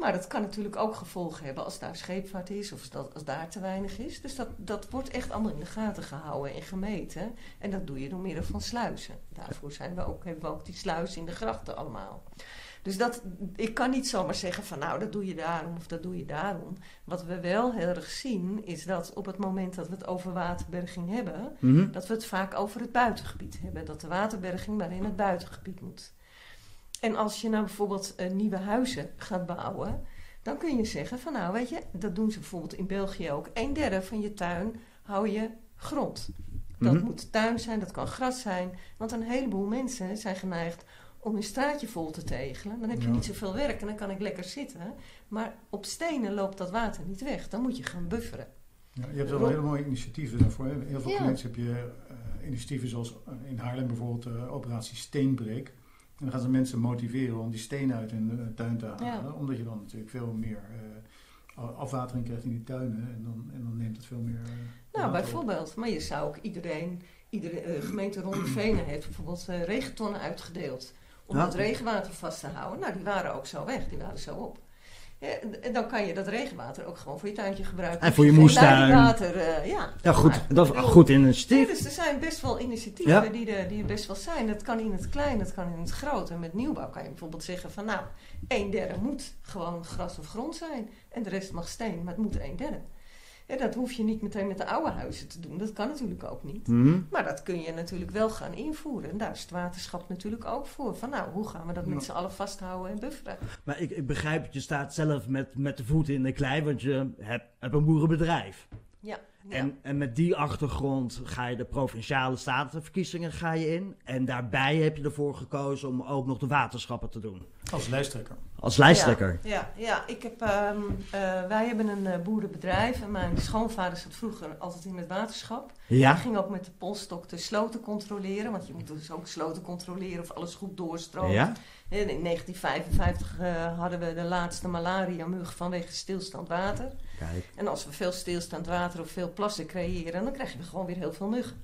Maar dat kan natuurlijk ook gevolgen hebben als daar scheepvaart is of als, dat, als daar te weinig is. Dus dat, dat wordt echt allemaal in de gaten gehouden en gemeten. En dat doe je door middel van sluizen. Daarvoor zijn we ook, hebben we ook die sluizen in de grachten allemaal. Dus dat, ik kan niet zomaar zeggen van nou dat doe je daarom of dat doe je daarom. Wat we wel heel erg zien is dat op het moment dat we het over waterberging hebben, Mhm. dat we het vaak over het buitengebied hebben. Dat de waterberging maar in het buitengebied moet. En als je nou bijvoorbeeld eh, nieuwe huizen gaat bouwen, dan kun je zeggen van nou weet je, dat doen ze bijvoorbeeld in België ook. Een derde van je tuin hou je grond. Dat Mhm. moet tuin zijn, dat kan gras zijn. Want een heleboel mensen zijn geneigd om hun straatje vol te tegelen. Dan heb je Ja. niet zoveel werk en dan kan ik lekker zitten. Maar op stenen loopt dat water niet weg. Dan moet je gaan bufferen. Ja, je hebt wel hele mooie initiatieven daarvoor. heel veel Ja. heb je eh, initiatieven zoals eh, in Haarlem bijvoorbeeld eh, operatie Steenbreek. En dan gaan ze mensen motiveren om die stenen uit hun tuin te halen. Ja. Omdat je dan natuurlijk veel meer afwatering krijgt in die tuinen. En dan, en dan neemt het veel meer... Nou, op. bijvoorbeeld. Maar je zou ook iedereen, iedere gemeente Ronde Venen heeft bijvoorbeeld regentonnen uitgedeeld. Om Ja. dat regenwater vast te houden. Nou, die waren ook zo weg, die waren zo op. Ja, en- dan kan je dat regenwater ook gewoon voor je tuintje gebruiken. En voor je moestuin. leidingwater, eh, ja. Ja, goed. Maar, Dat is goed ja, initiatief. dus er zijn best wel initiatieven Ja. die, er, die er best wel zijn. Dat kan in het klein, dat kan in het groot. En met nieuwbouw kan je bijvoorbeeld zeggen van nou, een derde moet gewoon gras of grond zijn. En de rest mag steen, maar het moet een derde. En dat hoef je niet meteen met de oude huizen te doen. Dat kan natuurlijk ook niet. Mhm. Maar dat kun je natuurlijk wel gaan invoeren. En daar is het waterschap natuurlijk ook voor. Van nou, hoe gaan we dat met z'n allen vasthouden en bufferen? Maar ik, ik begrijp je staat zelf met, met de voeten in de klei, want je hebt, hebt een boerenbedrijf. Ja. Ja. En, en met die achtergrond ga je de provinciale statenverkiezingen ga je in. En daarbij heb je ervoor gekozen om ook nog de waterschappen te doen. Als lijsttrekker. Als lijsttrekker. Ja, ja, ja. ik heb, ehm, eh, wij hebben een eh, boerenbedrijf en mijn schoonvader zat vroeger altijd in het waterschap. Ja? Hij ging ook met de polstok de sloten controleren, want je moet dus ook sloten controleren of alles goed doorstroomt. Ja? In 1955 eh, hadden we de laatste malaria-mug vanwege stilstand water. Kijk, En als we veel stilstand water of veel plassen creëren, dan krijg je gewoon weer heel veel muggen.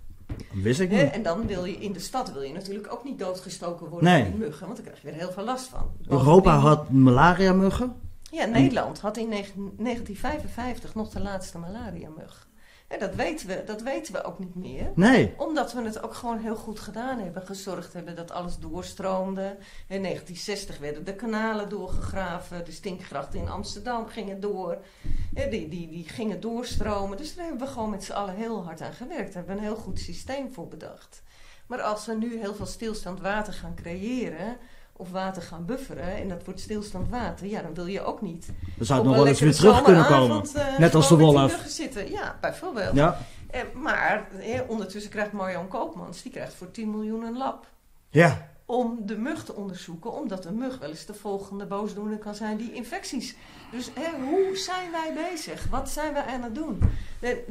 wist ik niet. En dan wil je in de stad wil je natuurlijk ook niet doodgestoken worden Nee. door die muggen, want dan krijg je weer heel veel last van. Europa had malaria-muggen. Ja, Nederland had in 19- 1955 nog de laatste malaria-mug. En dat weten, we, dat weten we ook niet meer. Nee. Omdat we het ook gewoon heel goed gedaan hebben. Gezorgd hebben dat alles doorstroomde. In 1960 werden de kanalen doorgegraven. De stinkgrachten in Amsterdam gingen door. Die, die, die gingen doorstromen. Dus daar hebben we gewoon met z'n allen heel hard aan gewerkt. Daar hebben we een heel goed systeem voor bedacht. Maar als we nu heel veel stilstand water gaan creëren... of water gaan bufferen... en dat wordt stilstand water... ja, dan wil je ook niet... Dan zou het nog wel eens weer terug kunnen komen. eh, Net als de wolf. zitten. Ja, bijvoorbeeld. Ja? Eh, maar eh, ondertussen krijgt Marjan Koopmans, die krijgt voor 10 miljoen een lab. Ja. om de mug te onderzoeken, omdat een mug wel eens de volgende boosdoener kan zijn die infecties. Dus hè, hoe zijn wij bezig? Wat zijn wij aan het doen?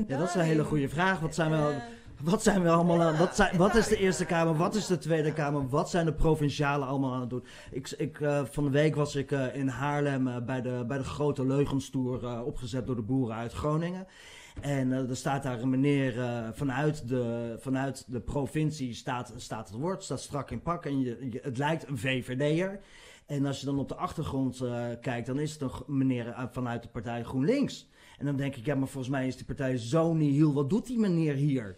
Ja, dat is een hele goede vraag. Wat zijn we, Eh, wat zijn we allemaal aan? Wat, zijn, wat is de Eerste Kamer? Wat is de Tweede Kamer? Wat zijn de provincialen allemaal aan het doen? Ik, ik, eh, van de week was ik eh, in Haarlem eh, bij, de, bij de grote leugenstoer opgezet door de boeren uit Groningen. En er staat daar een meneer vanuit, de, vanuit de provincie staat, staat het woord, staat strak in pak en het lijkt een VVD'er. En als je dan op de achtergrond kijkt, dan is het een meneer vanuit de partij GroenLinks. En dan denk ik, ja, maar volgens mij is die partij zo nihil. Wat doet die meneer hier?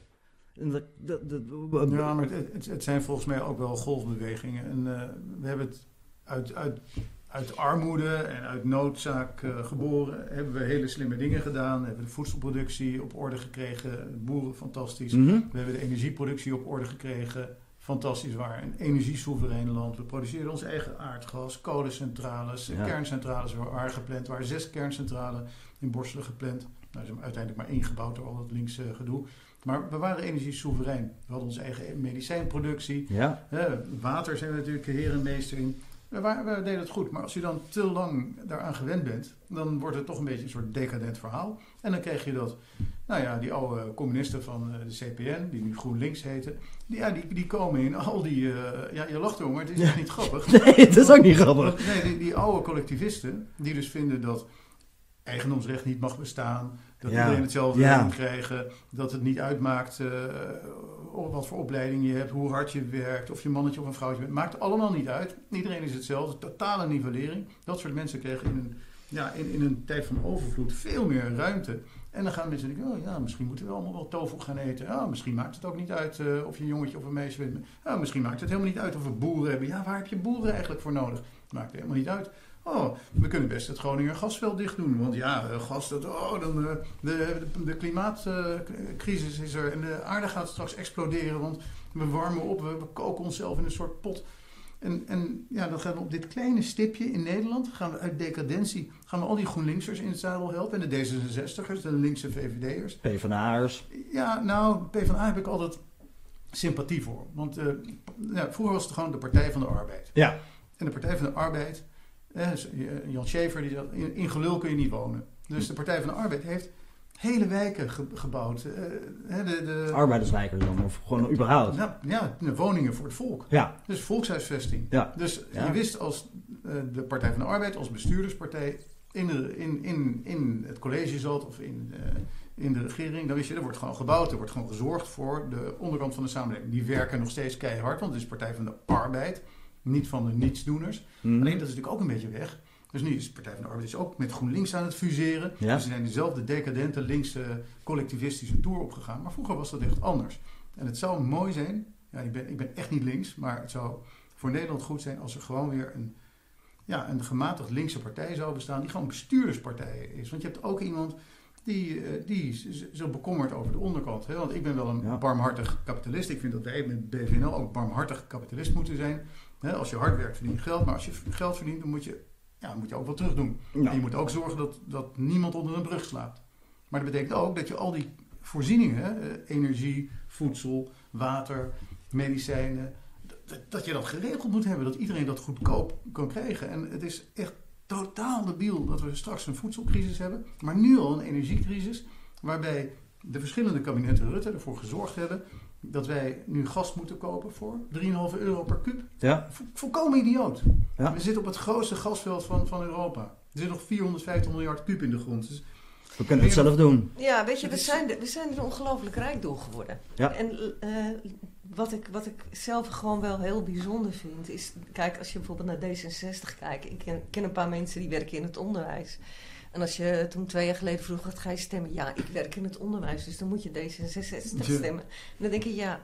En dat, dat, dat- Ja, maar het, zijn volgens mij ook wel golfbewegingen. En eh, we hebben het uit, uit, uit armoede en uit noodzaak eh, geboren. Hebben we hele slimme dingen gedaan. We hebben de voedselproductie op orde gekregen. Boeren, fantastisch. Mhm. We hebben de energieproductie op orde gekregen. Fantastisch waar. Een energiesoeverein land. We produceren ons eigen aardgas, kolencentrales, Ja. kerncentrales waren gepland. Er waren zes kerncentrales in Borselen gepland. Nou, er is uiteindelijk maar één gebouwd door al dat linkse gedoe. Maar we waren energiesoeverein. We hadden onze eigen medicijnproductie. Ja, water zijn we natuurlijk heer en meester in. We, waren, we deden het goed. Maar als je dan te lang daaraan gewend bent, dan wordt het toch een beetje een soort decadent verhaal. En dan krijg je dat, nou ja, die oude communisten van eh, de CPN, die nu GroenLinks heten, die, ja, die, die komen in al die, eh, ja, je lacht erom, maar het is niet grappig. nee, dat is ook niet grappig. Nee, die, die oude collectivisten, die dus vinden dat eigendomsrecht niet mag bestaan, dat Ja. iedereen hetzelfde Ja. krijgen, dat het niet uitmaakt eh, wat voor opleiding je hebt, hoe hard je werkt, of je mannetje of een vrouwtje bent. Maakt allemaal niet uit. Iedereen is hetzelfde, totale nivellering. Dat soort mensen kregen in een, ja, in, in een tijd van overvloed veel meer ruimte. En dan gaan mensen denken, oh ja, misschien moeten we allemaal wel tofu gaan eten. Ja, misschien maakt het ook niet uit eh, of je een jongetje of een meisje bent. Ja, misschien maakt het helemaal niet uit of we boeren hebben. Ja, waar heb je boeren eigenlijk voor nodig? Maakt helemaal niet uit. Oh, we kunnen best het Groninger gasveld dicht doen. Want ja, eh, gas, dat, oh, dan, eh, de, de, de klimaatcrisis is er en de aarde gaat straks exploderen. Want we warmen op, we, we koken onszelf in een soort pot. En, en ja, dan gaan we op dit kleine stipje in Nederland, gaan we uit decadentie, gaan we al die GroenLinksers in het zadel helpen. En de D66'ers, de linkse VVD'ers. PvdA'ers. Ja, nou, PvdA heb ik altijd sympathie voor. Want eh, ja, vroeger was het gewoon de Partij van de Arbeid. Ja. En de Partij van de Arbeid, eh, Jan Schever, die zegt, in, gelul kun je niet wonen. Dus de Partij van de Arbeid heeft hele wijken ge- gebouwd. eh, de, de, Arbeiderswijkers dan, of gewoon überhaupt. nou, ja, de woningen voor het volk. Ja, Dus volkshuisvesting. ja. Dus Ja. je wist als eh, de Partij van de Arbeid, als bestuurderspartij, in, de, in, in, in het college zat of in, eh, in de regering, dan wist je, er wordt gewoon gebouwd, er wordt gewoon gezorgd voor de onderkant van de samenleving. Die werken nog steeds keihard, want het is Partij van de Arbeid, niet van de nietsdoeners. Mhm. Alleen dat is natuurlijk ook een beetje weg. Dus nu is de Partij van de Arbeid is ook met GroenLinks aan het fuseren. Ja. Dus ze zijn dezelfde decadente linkse collectivistische tour opgegaan. Maar vroeger was dat echt anders. En het zou mooi zijn, ja, ik, ben, ik ben echt niet links, maar het zou voor Nederland goed zijn als er gewoon weer een, ja, een gematigd linkse partij zou bestaan, die gewoon een bestuurderspartij is. Want je hebt ook iemand die, eh, die zo bekommert over de onderkant. Hè? Want ik ben wel een Ja. barmhartig kapitalist. Ik vind dat wij met BVNL ook barmhartig kapitalist moeten zijn. Hè? Als je hard werkt, verdien je geld. Maar als je geld verdient, dan moet je, ja, moet je ook wat terug doen. En je moet ook zorgen dat, dat niemand onder een brug slaapt. Maar dat betekent ook dat je al die voorzieningen, eh, energie, voedsel, water, medicijnen, dat, dat je dat geregeld moet hebben. Dat iedereen dat goedkoop kan krijgen. En het is echt totaal debiel dat we straks een voedselcrisis hebben. Maar nu al een energiecrisis. Waarbij de verschillende kabinetten Rutte ervoor gezorgd hebben dat wij nu gas moeten kopen voor 3,5 euro per kuub. ja. Vo- Volkomen idioot. Ja. We zitten op het grootste gasveld van, van Europa. Er zit nog 450 miljard kuub in de grond. Dus We kunnen het zelf doen. Ja, weet je, we is- zijn, er- we zijn er ongelooflijk rijk door geworden. Ja. En eh, wat, ik, wat ik zelf gewoon wel heel bijzonder vind, is... Kijk, als je bijvoorbeeld naar D66 kijkt. Ik ken, ken een paar mensen die werken in het onderwijs. En als je toen twee jaar geleden vroeg, wat ga je stemmen? Ja, ik werk in het onderwijs, dus dan moet je D66 Ja. stemmen. En dan denk je, ja,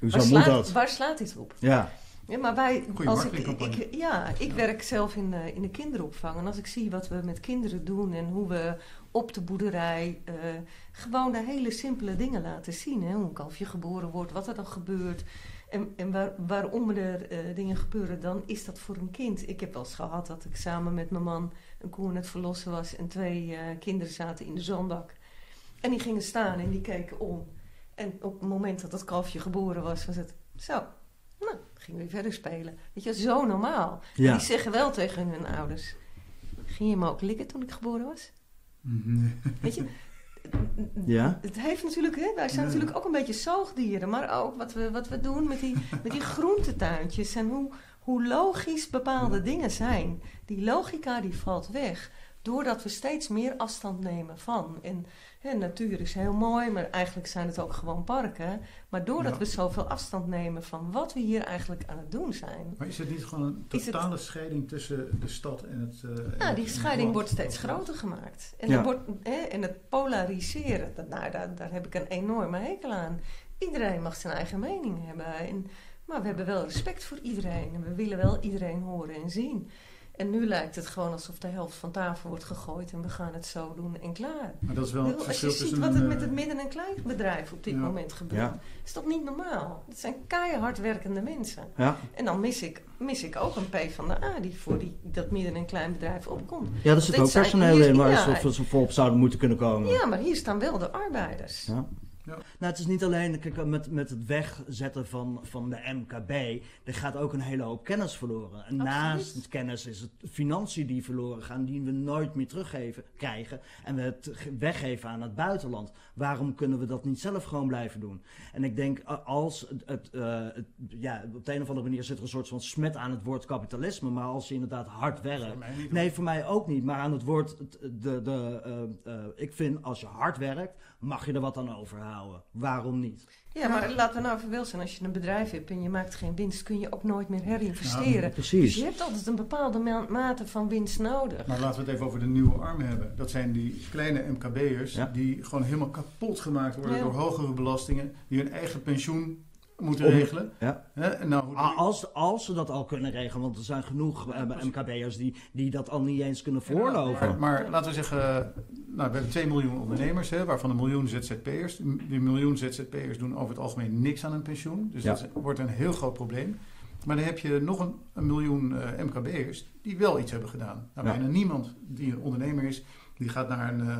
Hoezo waar moet slaat, dat? waar slaat dit op? Ja. Ja, maar wij, Goeie als ik, ja, ik werk zelf in, de- in de kinderopvang. En als ik zie wat we met kinderen doen en hoe we op de boerderij eh, gewoon de hele simpele dingen laten zien. Hè? Hoe een kalfje geboren wordt, wat er dan gebeurt. En, en waar, waarom er eh, dingen gebeuren, dan is dat voor een kind. Ik heb wel eens gehad dat ik samen met mijn man een koe aan het verlossen was. En twee eh, kinderen zaten in de zandbak. En die gingen staan en die keken om. En op het moment dat dat kalfje geboren was, was het zo. Nou, Gingen we verder spelen. Weet je, zo normaal. Ja. Die zeggen wel tegen hun ouders. Ging je me ook likken toen ik geboren was? Weet je, Ja? het heeft natuurlijk, hè, wij zijn Ja. natuurlijk ook een beetje zoogdieren, maar ook wat we, wat we doen met die, met die groentetuintjes en hoe, hoe logisch bepaalde dingen zijn. Die logica die valt weg doordat we steeds meer afstand nemen van. En hè, natuur is heel mooi, maar eigenlijk zijn het ook gewoon parken. Maar doordat Ja. we zoveel afstand nemen van wat we hier eigenlijk aan het doen zijn. Maar is het niet gewoon een het- totale scheiding tussen de stad en het... en Ja, het- die het scheiding land? wordt steeds groter gemaakt. En, Ja. wordt, hè, en het polariseren, dat, nou, daar, daar heb ik een enorme hekel aan. Iedereen mag zijn eigen mening hebben. En, maar we hebben wel respect voor iedereen. En we willen wel iedereen horen en zien. En nu lijkt het gewoon alsof de helft van tafel wordt gegooid en we gaan het zo doen en klaar. Maar dat is wel het als je ziet wat het een, met eh, het midden- en kleinbedrijf op dit Ja. moment gebeurt, Ja. is toch niet normaal? Het zijn keihard werkende mensen. Ja. En dan mis ik, mis ik ook een P van de A die voor die, dat midden- en kleinbedrijf opkomt. Ja, er zit Dit ook personeel in waar ze, ze voor op zouden moeten kunnen komen. Ja, maar hier staan wel de arbeiders. Ja. Nou, het is niet alleen kijk, met, met het wegzetten van, van de MKB. Er gaat ook een hele hoop kennis verloren. En naast het kennis is het financiën die verloren gaan, die we nooit meer teruggeven krijgen. En we het ge- weggeven aan het buitenland. Waarom kunnen we dat niet zelf gewoon blijven doen? En ik denk, a- als het, het, eh, het- ja, op de een of andere manier zit er een soort van smet aan het woord kapitalisme. Maar als je inderdaad hard werkt. Voor. Nee, voor mij ook niet. Maar aan het woord, de, de, eh, eh, ik vind als je hard werkt, mag je er wat aan overhouden. Waarom niet? Ja, maar laten we nou even wel zijn. Als je een bedrijf hebt en je maakt geen winst, kun je ook nooit meer herinvesteren. Precies. je hebt altijd een bepaalde ma- mate van winst nodig. Maar laten we het even over de nieuwe armen hebben. Dat zijn die kleine MKB'ers Ja. die gewoon helemaal kapot gemaakt worden Ja. door hogere belastingen, die hun eigen pensioen moeten Om- regelen. Ja. Nou, hoe- A- Als, als ze dat al kunnen regelen, want er zijn genoeg eh. MKB'ers die, die dat al niet eens kunnen Maar, voorloven. maar laten we zeggen, nou, we hebben 2 miljoen ondernemers, hè, waarvan een miljoen ZZP'ers. Die miljoen ZZP'ers doen over het algemeen niks aan een pensioen. Dus Ja. dat wordt een heel groot probleem. Maar dan heb je nog een, een miljoen eh, MKB'ers die wel iets hebben gedaan. Nou, Ja. bijna niemand die een ondernemer is, die gaat naar een, eh,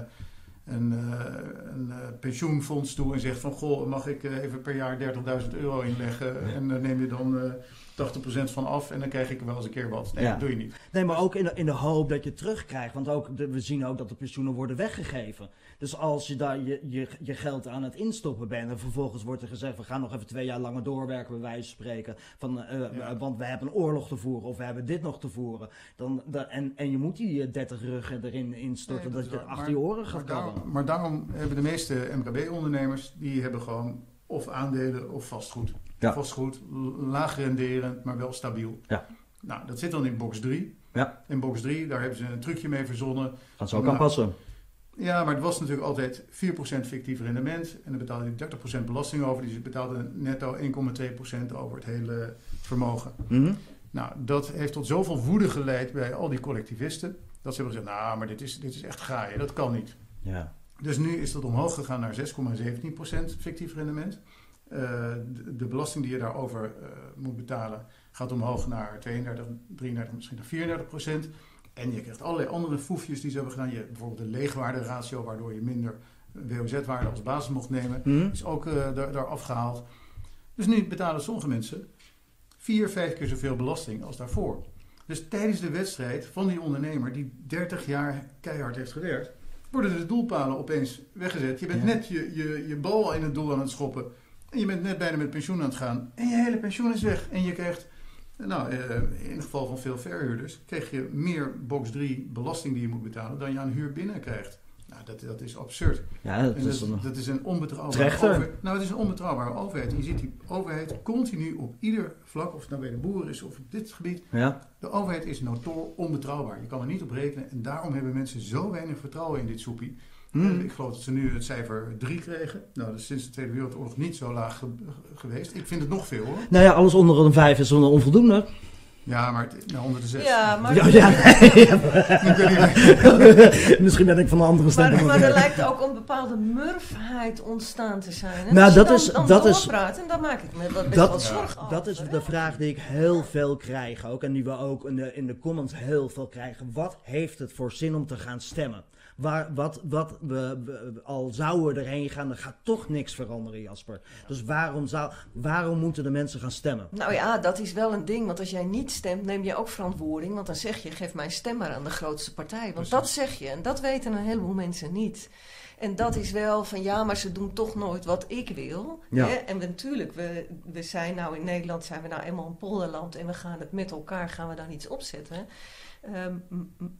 een, eh, een eh, pensioenfonds toe en zegt van... Goh, mag ik eh, even per jaar 30.000 euro inleggen en dan neem je dan eh 80% van af en dan krijg ik wel eens een keer wat. Nee, Ja. dat doe je niet. Nee, maar ook in de, in de hoop dat je terugkrijgt. Want ook de- we zien ook dat de pensioenen worden weggegeven. Dus als je daar je, je, je geld aan het instoppen bent en vervolgens wordt er gezegd: we gaan nog even twee jaar langer doorwerken, bij wijze van spreken. Van, eh, Ja. Want we hebben een oorlog te voeren of we hebben dit nog te voeren. Dan, da- en, en je moet die eh, 30 ruggen erin instorten Nee, dat, is je achter je oren gaat maar, daarom, maar daarom hebben de meeste MKB-ondernemers, die hebben gewoon of aandelen of vastgoed. Ja. Vastgoed, laag renderend, maar wel stabiel. Ja. Nou, dat zit dan in box 3. Ja. In box 3, daar hebben ze een trucje mee verzonnen. Gaan ze ook Nou, aanpassen. Ja, maar het was natuurlijk altijd 4% fictief rendement. En dan betaalde je 30% belasting over. Dus je betaalde netto 1,2% over het hele vermogen. Mhm. Nou, dat heeft tot zoveel woede geleid bij al die collectivisten. Dat ze hebben gezegd, nou, maar dit is, dit is echt graaien. Dat kan niet. Ja. Dus nu is dat omhoog gegaan naar 6,17% fictief rendement. Eh, de, de belasting die je daarover eh, moet betalen gaat omhoog naar 32, 33, misschien naar 34 procent. En je krijgt allerlei andere foefjes die ze hebben gedaan. Je hebt bijvoorbeeld de leegwaarderatio, waardoor je minder WOZ-waarde als basis mocht nemen. Mhm. Is ook eh, daar, daar afgehaald. Dus nu betalen sommige mensen vier, vijf keer zoveel belasting als daarvoor. Dus tijdens de wedstrijd van die ondernemer die 30 jaar keihard heeft gewerkt, worden de doelpalen opeens weggezet. Je bent Ja. net je, je, je bal in het doel aan het schoppen. En je bent net bijna met pensioen aan het gaan. En je hele pensioen is weg. En je krijgt, nou, eh, in het geval van veel verhuurders, krijg je meer box 3 belasting die je moet betalen dan je aan huur binnen krijgt. Nou, dat, dat is absurd. Ja, dat is dat, een... dat is een onbetrouwbare Trechter. overheid. Nou, het is een onbetrouwbare overheid. En je ziet die overheid continu op ieder vlak, of het nou bij de boeren is of op dit gebied. Ja. De overheid is notoor onbetrouwbaar. Je kan er niet op rekenen. En daarom hebben mensen zo weinig vertrouwen in dit soepie. En Ik geloof dat ze nu het cijfer 3 kregen. Nou, dat is sinds de Tweede Wereldoorlog niet zo laag ge- geweest. Ik vind het nog veel hoor. Nou ja, alles onder een 5 is een onvoldoende. Ja, maar het, nou, onder de zes. Ja, maar, Ja, ja, nee. Misschien ben ik van de andere stem. maar, maar er lijkt ook een bepaalde murfheid ontstaan te zijn. En Nou, dat dan, is- dan dat is- en dan maak ik me Dat- Ja. over. Dat is de vraag die ik heel veel krijg ook. En die we ook in de, in de comments heel veel krijgen. Wat heeft het voor zin om te gaan stemmen? Waar, wat, wat we, we- al zouden we erheen gaan, er gaat toch niks veranderen, Jasper. Dus waarom, zou, waarom moeten de mensen gaan stemmen? Nou ja, dat is wel een ding. Want als jij niet stemt, neem je ook verantwoording. Want dan zeg je, geef mijn stem maar aan de grootste partij. Want Precies. dat zeg je. En dat weten een heleboel mensen niet. En dat is wel van, ja, maar ze doen toch nooit wat ik wil. Ja. Hè? En we, natuurlijk, we, we zijn nou in Nederland, zijn we nou eenmaal een polderland. En we gaan het met elkaar, gaan we daar iets opzetten. Ehm,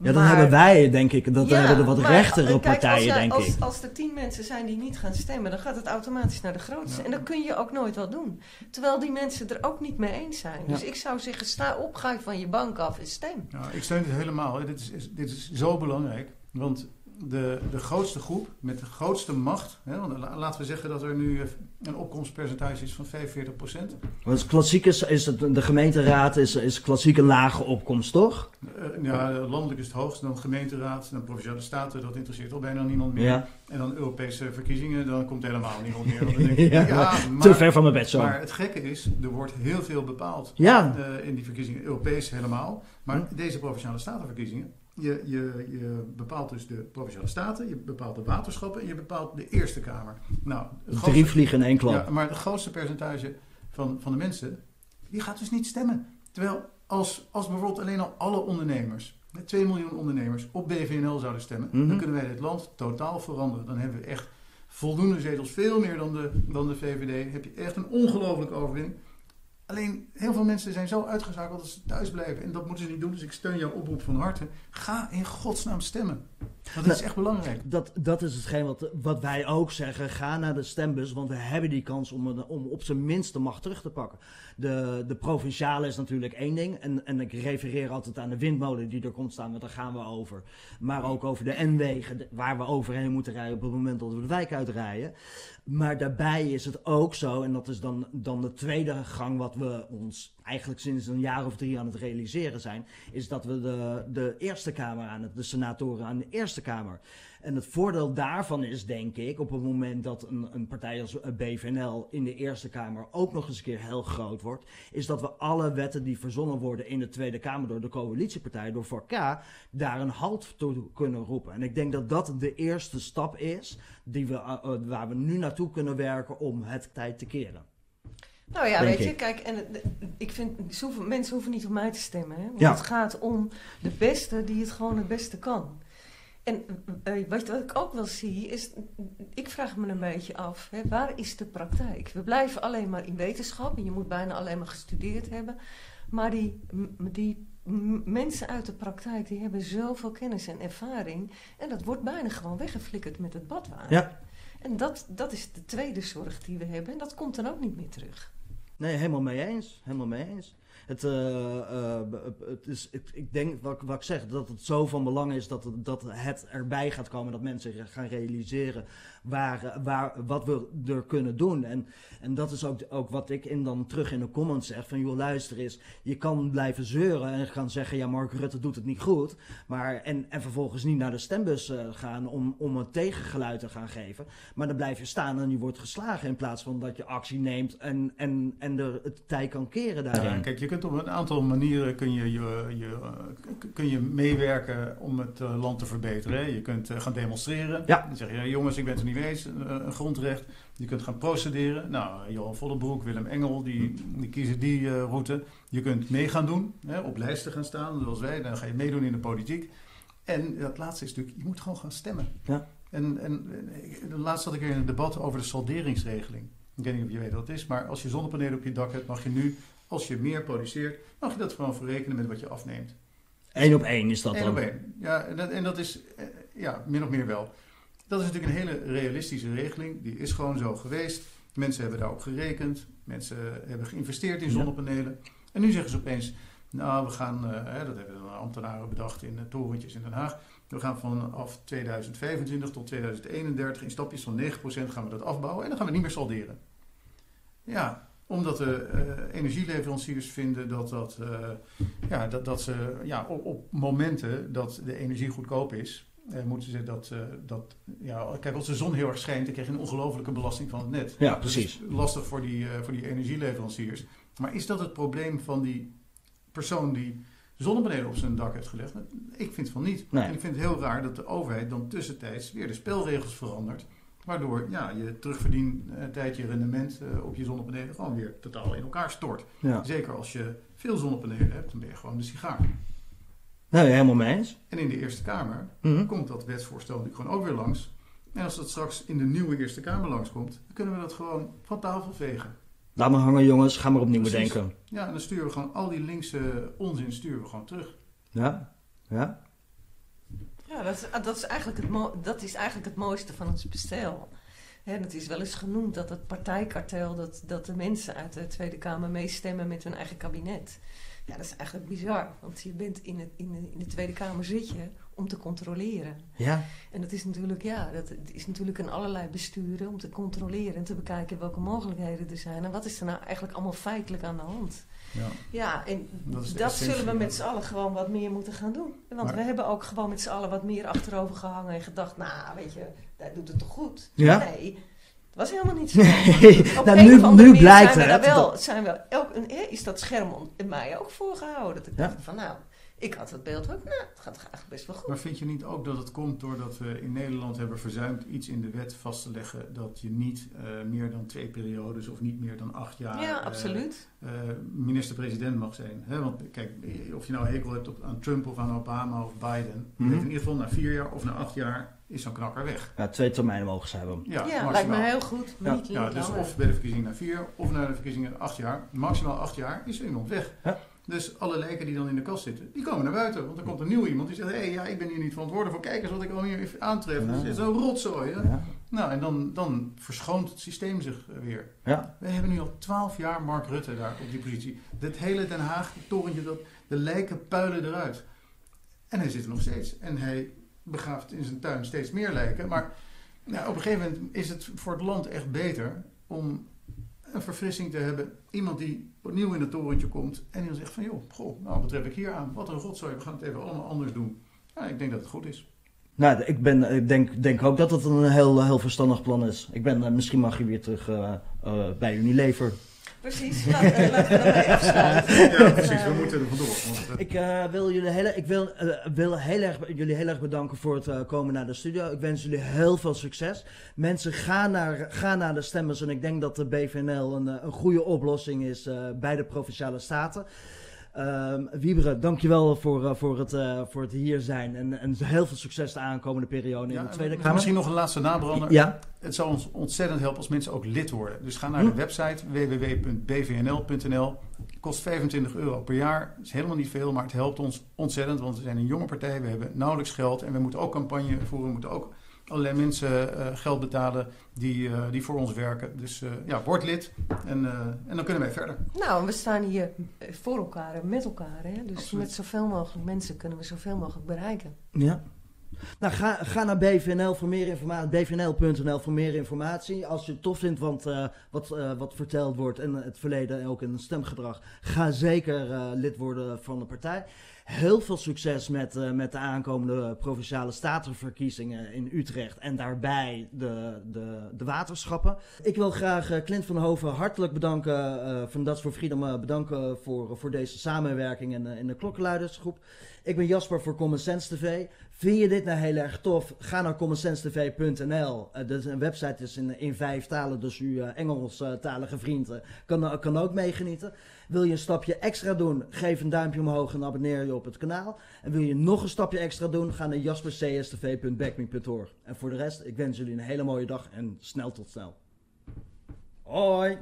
Ja, dan maar- hebben wij, denk ik, dat Ja, hebben de wat maar, rechtere kijk, partijen, als, denk als, ik. Als er tien mensen zijn die niet gaan stemmen, dan gaat het automatisch naar de grootste. Ja. En dan kun je ook nooit wat doen. Terwijl die mensen er ook niet mee eens zijn. Ja. Dus ik zou zeggen, sta op, ga van je bank af en stem. Nou, ik steun dit helemaal. Dit is, is- dit is zo belangrijk. Want de, de grootste groep met de grootste macht. Hè, want la- laten we zeggen dat er nu eh, een opkomstpercentage is van 45 procent. Want klassiek is, is het, de gemeenteraad is, is klassiek een lage opkomst, toch? ja, landelijk is het hoogst. Dan gemeenteraad, dan provinciale staten. Dat interesseert al bijna niemand meer. Ja. En dan Europese verkiezingen. Dan komt helemaal niemand meer. Want dan denk ik, Ja. ja, Te maar, ver van mijn bed zo. maar het gekke is, er wordt heel veel bepaald. Eh, in die verkiezingen, Europees helemaal. Maar Hm. deze provinciale statenverkiezingen, je, je, je bepaalt dus de provinciale staten, je bepaalt de waterschappen en je bepaalt de Eerste Kamer. Nou, grootste- drie vliegen in één klap. ja, maar het grootste percentage van, van de mensen, die gaat dus niet stemmen. Terwijl als, als bijvoorbeeld alleen al alle ondernemers, met 2 miljoen ondernemers, op BVNL zouden stemmen, Mhm. dan kunnen wij dit land totaal veranderen. Dan hebben we echt voldoende zetels, veel meer dan de, dan de VVD. Heb je echt een ongelofelijke overwinning. Alleen heel veel mensen zijn zo uitgezakeld dat ze thuis blijven. En dat moeten ze niet doen. Dus ik steun jouw oproep van harte. Ga in godsnaam stemmen. Dat is echt belangrijk. Dat, dat is hetgeen wat, wat wij ook zeggen. Ga naar de stembus, want we hebben die kans om, een- om op zijn minst de macht terug te pakken. De, de provinciale is natuurlijk één ding. En, en ik refereer altijd aan de windmolen die er komt staan, want daar gaan we over. Maar ook over de N-wegen, waar we overheen moeten rijden op het moment dat we de wijk uitrijden. Maar daarbij is het ook zo, en dat is dan, dan de tweede gang wat we ons eigenlijk sinds een jaar of drie aan het realiseren zijn, is dat we de, de Eerste Kamer aan het, de senatoren aan de Eerste Kamer. En het voordeel daarvan is, denk ik, op het moment dat een, een partij als BVNL in de Eerste Kamer ook nog eens een keer heel groot wordt, is dat we alle wetten die verzonnen worden in de Tweede Kamer door de coalitiepartij, door VK, daar een halt toe kunnen roepen. En ik denk dat dat de eerste stap is die we, eh, waar we nu naartoe kunnen werken om het tijd te keren. Nou ja, weet je, kijk, en ik vind, hoeven- mensen hoeven niet op mij te stemmen. Hè? Want Ja. het gaat om de beste die het gewoon het beste kan. En eh, wat, wat ik ook wel zie, is, ik vraag me een beetje af, hè, waar is de praktijk? We blijven alleen maar in wetenschap en je moet bijna alleen maar gestudeerd hebben. Maar die, die mensen uit de praktijk, die hebben zoveel kennis en ervaring. En dat wordt bijna gewoon weggeflikkerd met het badwater. Ja. En dat, dat is de tweede zorg die we hebben. En dat komt dan ook niet meer terug. Nee, helemaal mee eens. Helemaal mee eens. Het, eh, eh, het is, ik, ik denk, wat, ik- wat ik zeg, dat het zo van belang is dat het, dat het erbij gaat komen. Dat mensen gaan realiseren waar, eh, waar, wat we er kunnen doen. En, en dat is ook, ook wat ik in dan terug in de comments zeg. Van joh, luister eens. Je kan blijven zeuren en gaan zeggen, ja Mark Rutte doet het niet goed. Maar, en, en vervolgens niet naar de stembus gaan om, om een tegengeluid te gaan geven. Maar dan blijf je staan en je wordt geslagen in plaats van dat je actie neemt en, en, en er het tij kan keren daarin. Ja, kijk, je kunt op een aantal manieren kun je, je, je, eh, kun je meewerken om het eh, land te verbeteren. Je kunt eh, gaan demonstreren. Ja. Dan zeg je, jongens, ik ben het er niet mee eens. Een, grondrecht. Je kunt gaan procederen. Nou, Johan Vollenbroek, Willem Engel, die, die kiezen die route. Je kunt mee gaan doen, hè, op lijsten gaan staan, zoals wij. Dan ga je meedoen in de politiek. En het laatste is natuurlijk, je moet gewoon gaan stemmen. Ja. En, en laatst had ik weer een debat over de salderingsregeling. Ik weet niet of je weet wat het is, maar als je zonnepanelen op je dak hebt, mag je nu, als je meer produceert, mag je dat gewoon verrekenen met wat je afneemt. Eén op één is dat Eén dan. op één. Ja, en dat, en dat is, eh, ja, min of meer wel. Dat is natuurlijk een hele realistische regeling. Die is gewoon zo geweest. Mensen hebben daarop gerekend. Mensen hebben geïnvesteerd in Ja. zonnepanelen. En nu zeggen ze opeens, nou, we gaan, eh, dat hebben de ambtenaren bedacht in eh, torentjes in Den Haag. We gaan vanaf 2025 tot 2031 in stapjes van 9% gaan we dat afbouwen. En dan gaan we niet meer salderen. Ja, Omdat de eh, energieleveranciers vinden dat, dat, eh, ja, dat, dat ze ja, op, op momenten dat de energie goedkoop is, eh, moeten ze dat, dat ja, kijk, als de zon heel erg schijnt, dan krijg je een ongelofelijke belasting van het net. Ja, Dat precies. is lastig voor die, voor die energieleveranciers. Maar is dat het probleem van die persoon die zonnepanelen op zijn dak heeft gelegd? Ik vind van niet. Nee. En ik vind het heel raar dat de overheid dan tussentijds weer de spelregels verandert. Waardoor ja, je terugverdien eh, je rendement eh, op je zonnepanelen gewoon weer totaal in elkaar stort. Ja. Zeker als je veel zonnepanelen hebt, dan ben je gewoon de sigaar. Nou, helemaal mee eens. En in de Eerste Kamer Mhm. komt dat wetsvoorstel natuurlijk gewoon ook weer langs. En als dat straks in de nieuwe Eerste Kamer langskomt, dan kunnen we dat gewoon van tafel vegen. Laat maar hangen, jongens. Ga maar opnieuw Precies. bedenken. Ja, en dan sturen we gewoon al die linkse onzin sturen we gewoon terug. Ja. Ja. Ja, dat is, dat, is eigenlijk het mo- dat is eigenlijk het mooiste van ons bestel. Hè, het is wel eens genoemd dat het partijkartel, dat, dat de mensen uit de Tweede Kamer meestemmen met hun eigen kabinet. Ja, dat is eigenlijk bizar, want je bent in, het, in, de, in de Tweede Kamer zit je om te controleren. Ja. En dat is natuurlijk, ja, dat is natuurlijk een allerlei besturen om te controleren en te bekijken welke mogelijkheden er zijn. En wat is er nou eigenlijk allemaal feitelijk aan de hand? Ja. Ja, en Dat zullen we met z'n allen gewoon wat meer moeten gaan doen. Want Maar- we hebben ook gewoon met z'n allen wat meer achterover gehangen en gedacht, nou, weet je, dat doet het toch goed? Ja? Nee, het was helemaal niet zo. Nee. Op Nou, een nu, of nu blijkt zijn we daar wel, zijn we elk, een, is dat scherm in mij ook voorgehouden. Dat ik Ja. dacht van, nou, ik had het beeld ook, nou, het gaat eigenlijk best wel goed. Maar vind je niet ook dat het komt doordat we in Nederland hebben verzuimd iets in de wet vast te leggen dat je niet eh, meer dan twee periodes of niet meer dan acht jaar ja, eh, absoluut. eh, minister-president mag zijn? Hè? Want kijk, of je nou hekel hebt op, aan Trump of aan Obama of Biden, Mhm. in ieder geval na vier jaar of na acht jaar is zo'n knakker weg. Ja, twee termijnen mogen ze hebben. Ja, Ja, lijkt me heel goed. Ja. niet, Ja, niet dus langer. of bij de verkiezingen na vier of na de verkiezingen acht jaar. Maximaal acht jaar is er iemand weg. Ja. Dus alle lijken die dan in de kast zitten, die komen naar buiten. Want er komt een nieuw iemand die zegt, hé, hey, ja, ik ben hier niet verantwoordelijk voor. Kijk eens wat ik al hier aantref. Ja. Het is zo'n rotzooi. Hè? Ja. Nou, en dan, dan verschoont het systeem zich weer. Ja. We hebben nu al twaalf jaar Mark Rutte daar op die positie. Dat hele Den Haag, torentje, dat, de lijken puilen eruit. En hij zit er nog steeds. En hij begraaft in zijn tuin steeds meer lijken. Maar nou, op een gegeven moment is het voor het land echt beter om een verfrissing te hebben. Iemand die opnieuw in het torentje komt en dan zegt van joh, goh, nou wat tref ik hier aan? Wat een rotzooi, we gaan het even allemaal anders doen. Ja, ik denk dat het goed is. Nou, ik, ben, ik denk, denk ook dat het een heel, heel verstandig plan is. Ik ben, eh, misschien mag je weer terug eh, eh, bij Unilever. Precies, laat, laten we daarmee afsluiten. Ja, precies, we Eh, moeten er vandoor. Want, Ik, eh, wil, jullie heel, ik wil, eh, wil heel erg, jullie heel erg bedanken voor het eh, komen naar de studio. Ik wens jullie heel veel succes. Mensen, ga naar, ga naar de stemmers. En ik denk dat de BVNL een, een goede oplossing is eh, bij de Provinciale Staten. Ehm Wieberen, dankjewel voor, eh, voor, het, eh, voor het hier zijn. En, en heel veel succes de aankomende periode in de Tweede Kamer. Misschien nog een laatste nabrander. Ja, Het zou ons ontzettend helpen als mensen ook lid worden. Dus ga naar Hm. de website www.bvnl.nl. Kost 25 euro per jaar. Dat is helemaal niet veel, maar het helpt ons ontzettend. Want we zijn een jonge partij, we hebben nauwelijks geld. En we moeten ook campagne voeren. We moeten ook allerlei mensen eh, geld betalen die, eh, die voor ons werken. Dus eh, ja, word lid en, eh, en dan kunnen wij verder. Nou, we staan hier voor elkaar en met elkaar. Hè? Dus Absoluut. met zoveel mogelijk mensen kunnen we zoveel mogelijk bereiken. Ja. Nou, ga, ga naar BVNL voor meer informatie. BVNL.nl voor meer informatie. Als je het tof vindt want, eh, wat, wat verteld wordt en het verleden en ook in het stemgedrag, ga zeker eh, lid worden van de partij. Heel veel succes met, eh, met de aankomende provinciale statenverkiezingen in Utrecht en daarbij de, de, de waterschappen. Ik wil graag eh, Clint van Hoven hartelijk bedanken eh, van That's for Freedom bedanken voor, voor deze samenwerking in, eh, in de klokkenluidersgroep. Ik ben Jasper voor Common Sense TV. Vind je dit nou heel erg tof? Ga naar commonsensetv.nl. Uh, is een website is in, in vijf talen, dus uw uh, Engelstalige vriend uh, kan, kan ook meegenieten. Wil je een stapje extra doen? Geef een duimpje omhoog en abonneer je op het kanaal. En wil je nog een stapje extra doen? Ga naar jaspercstv.backme.org. En voor de rest, ik wens jullie een hele mooie dag en snel tot snel. Hoi!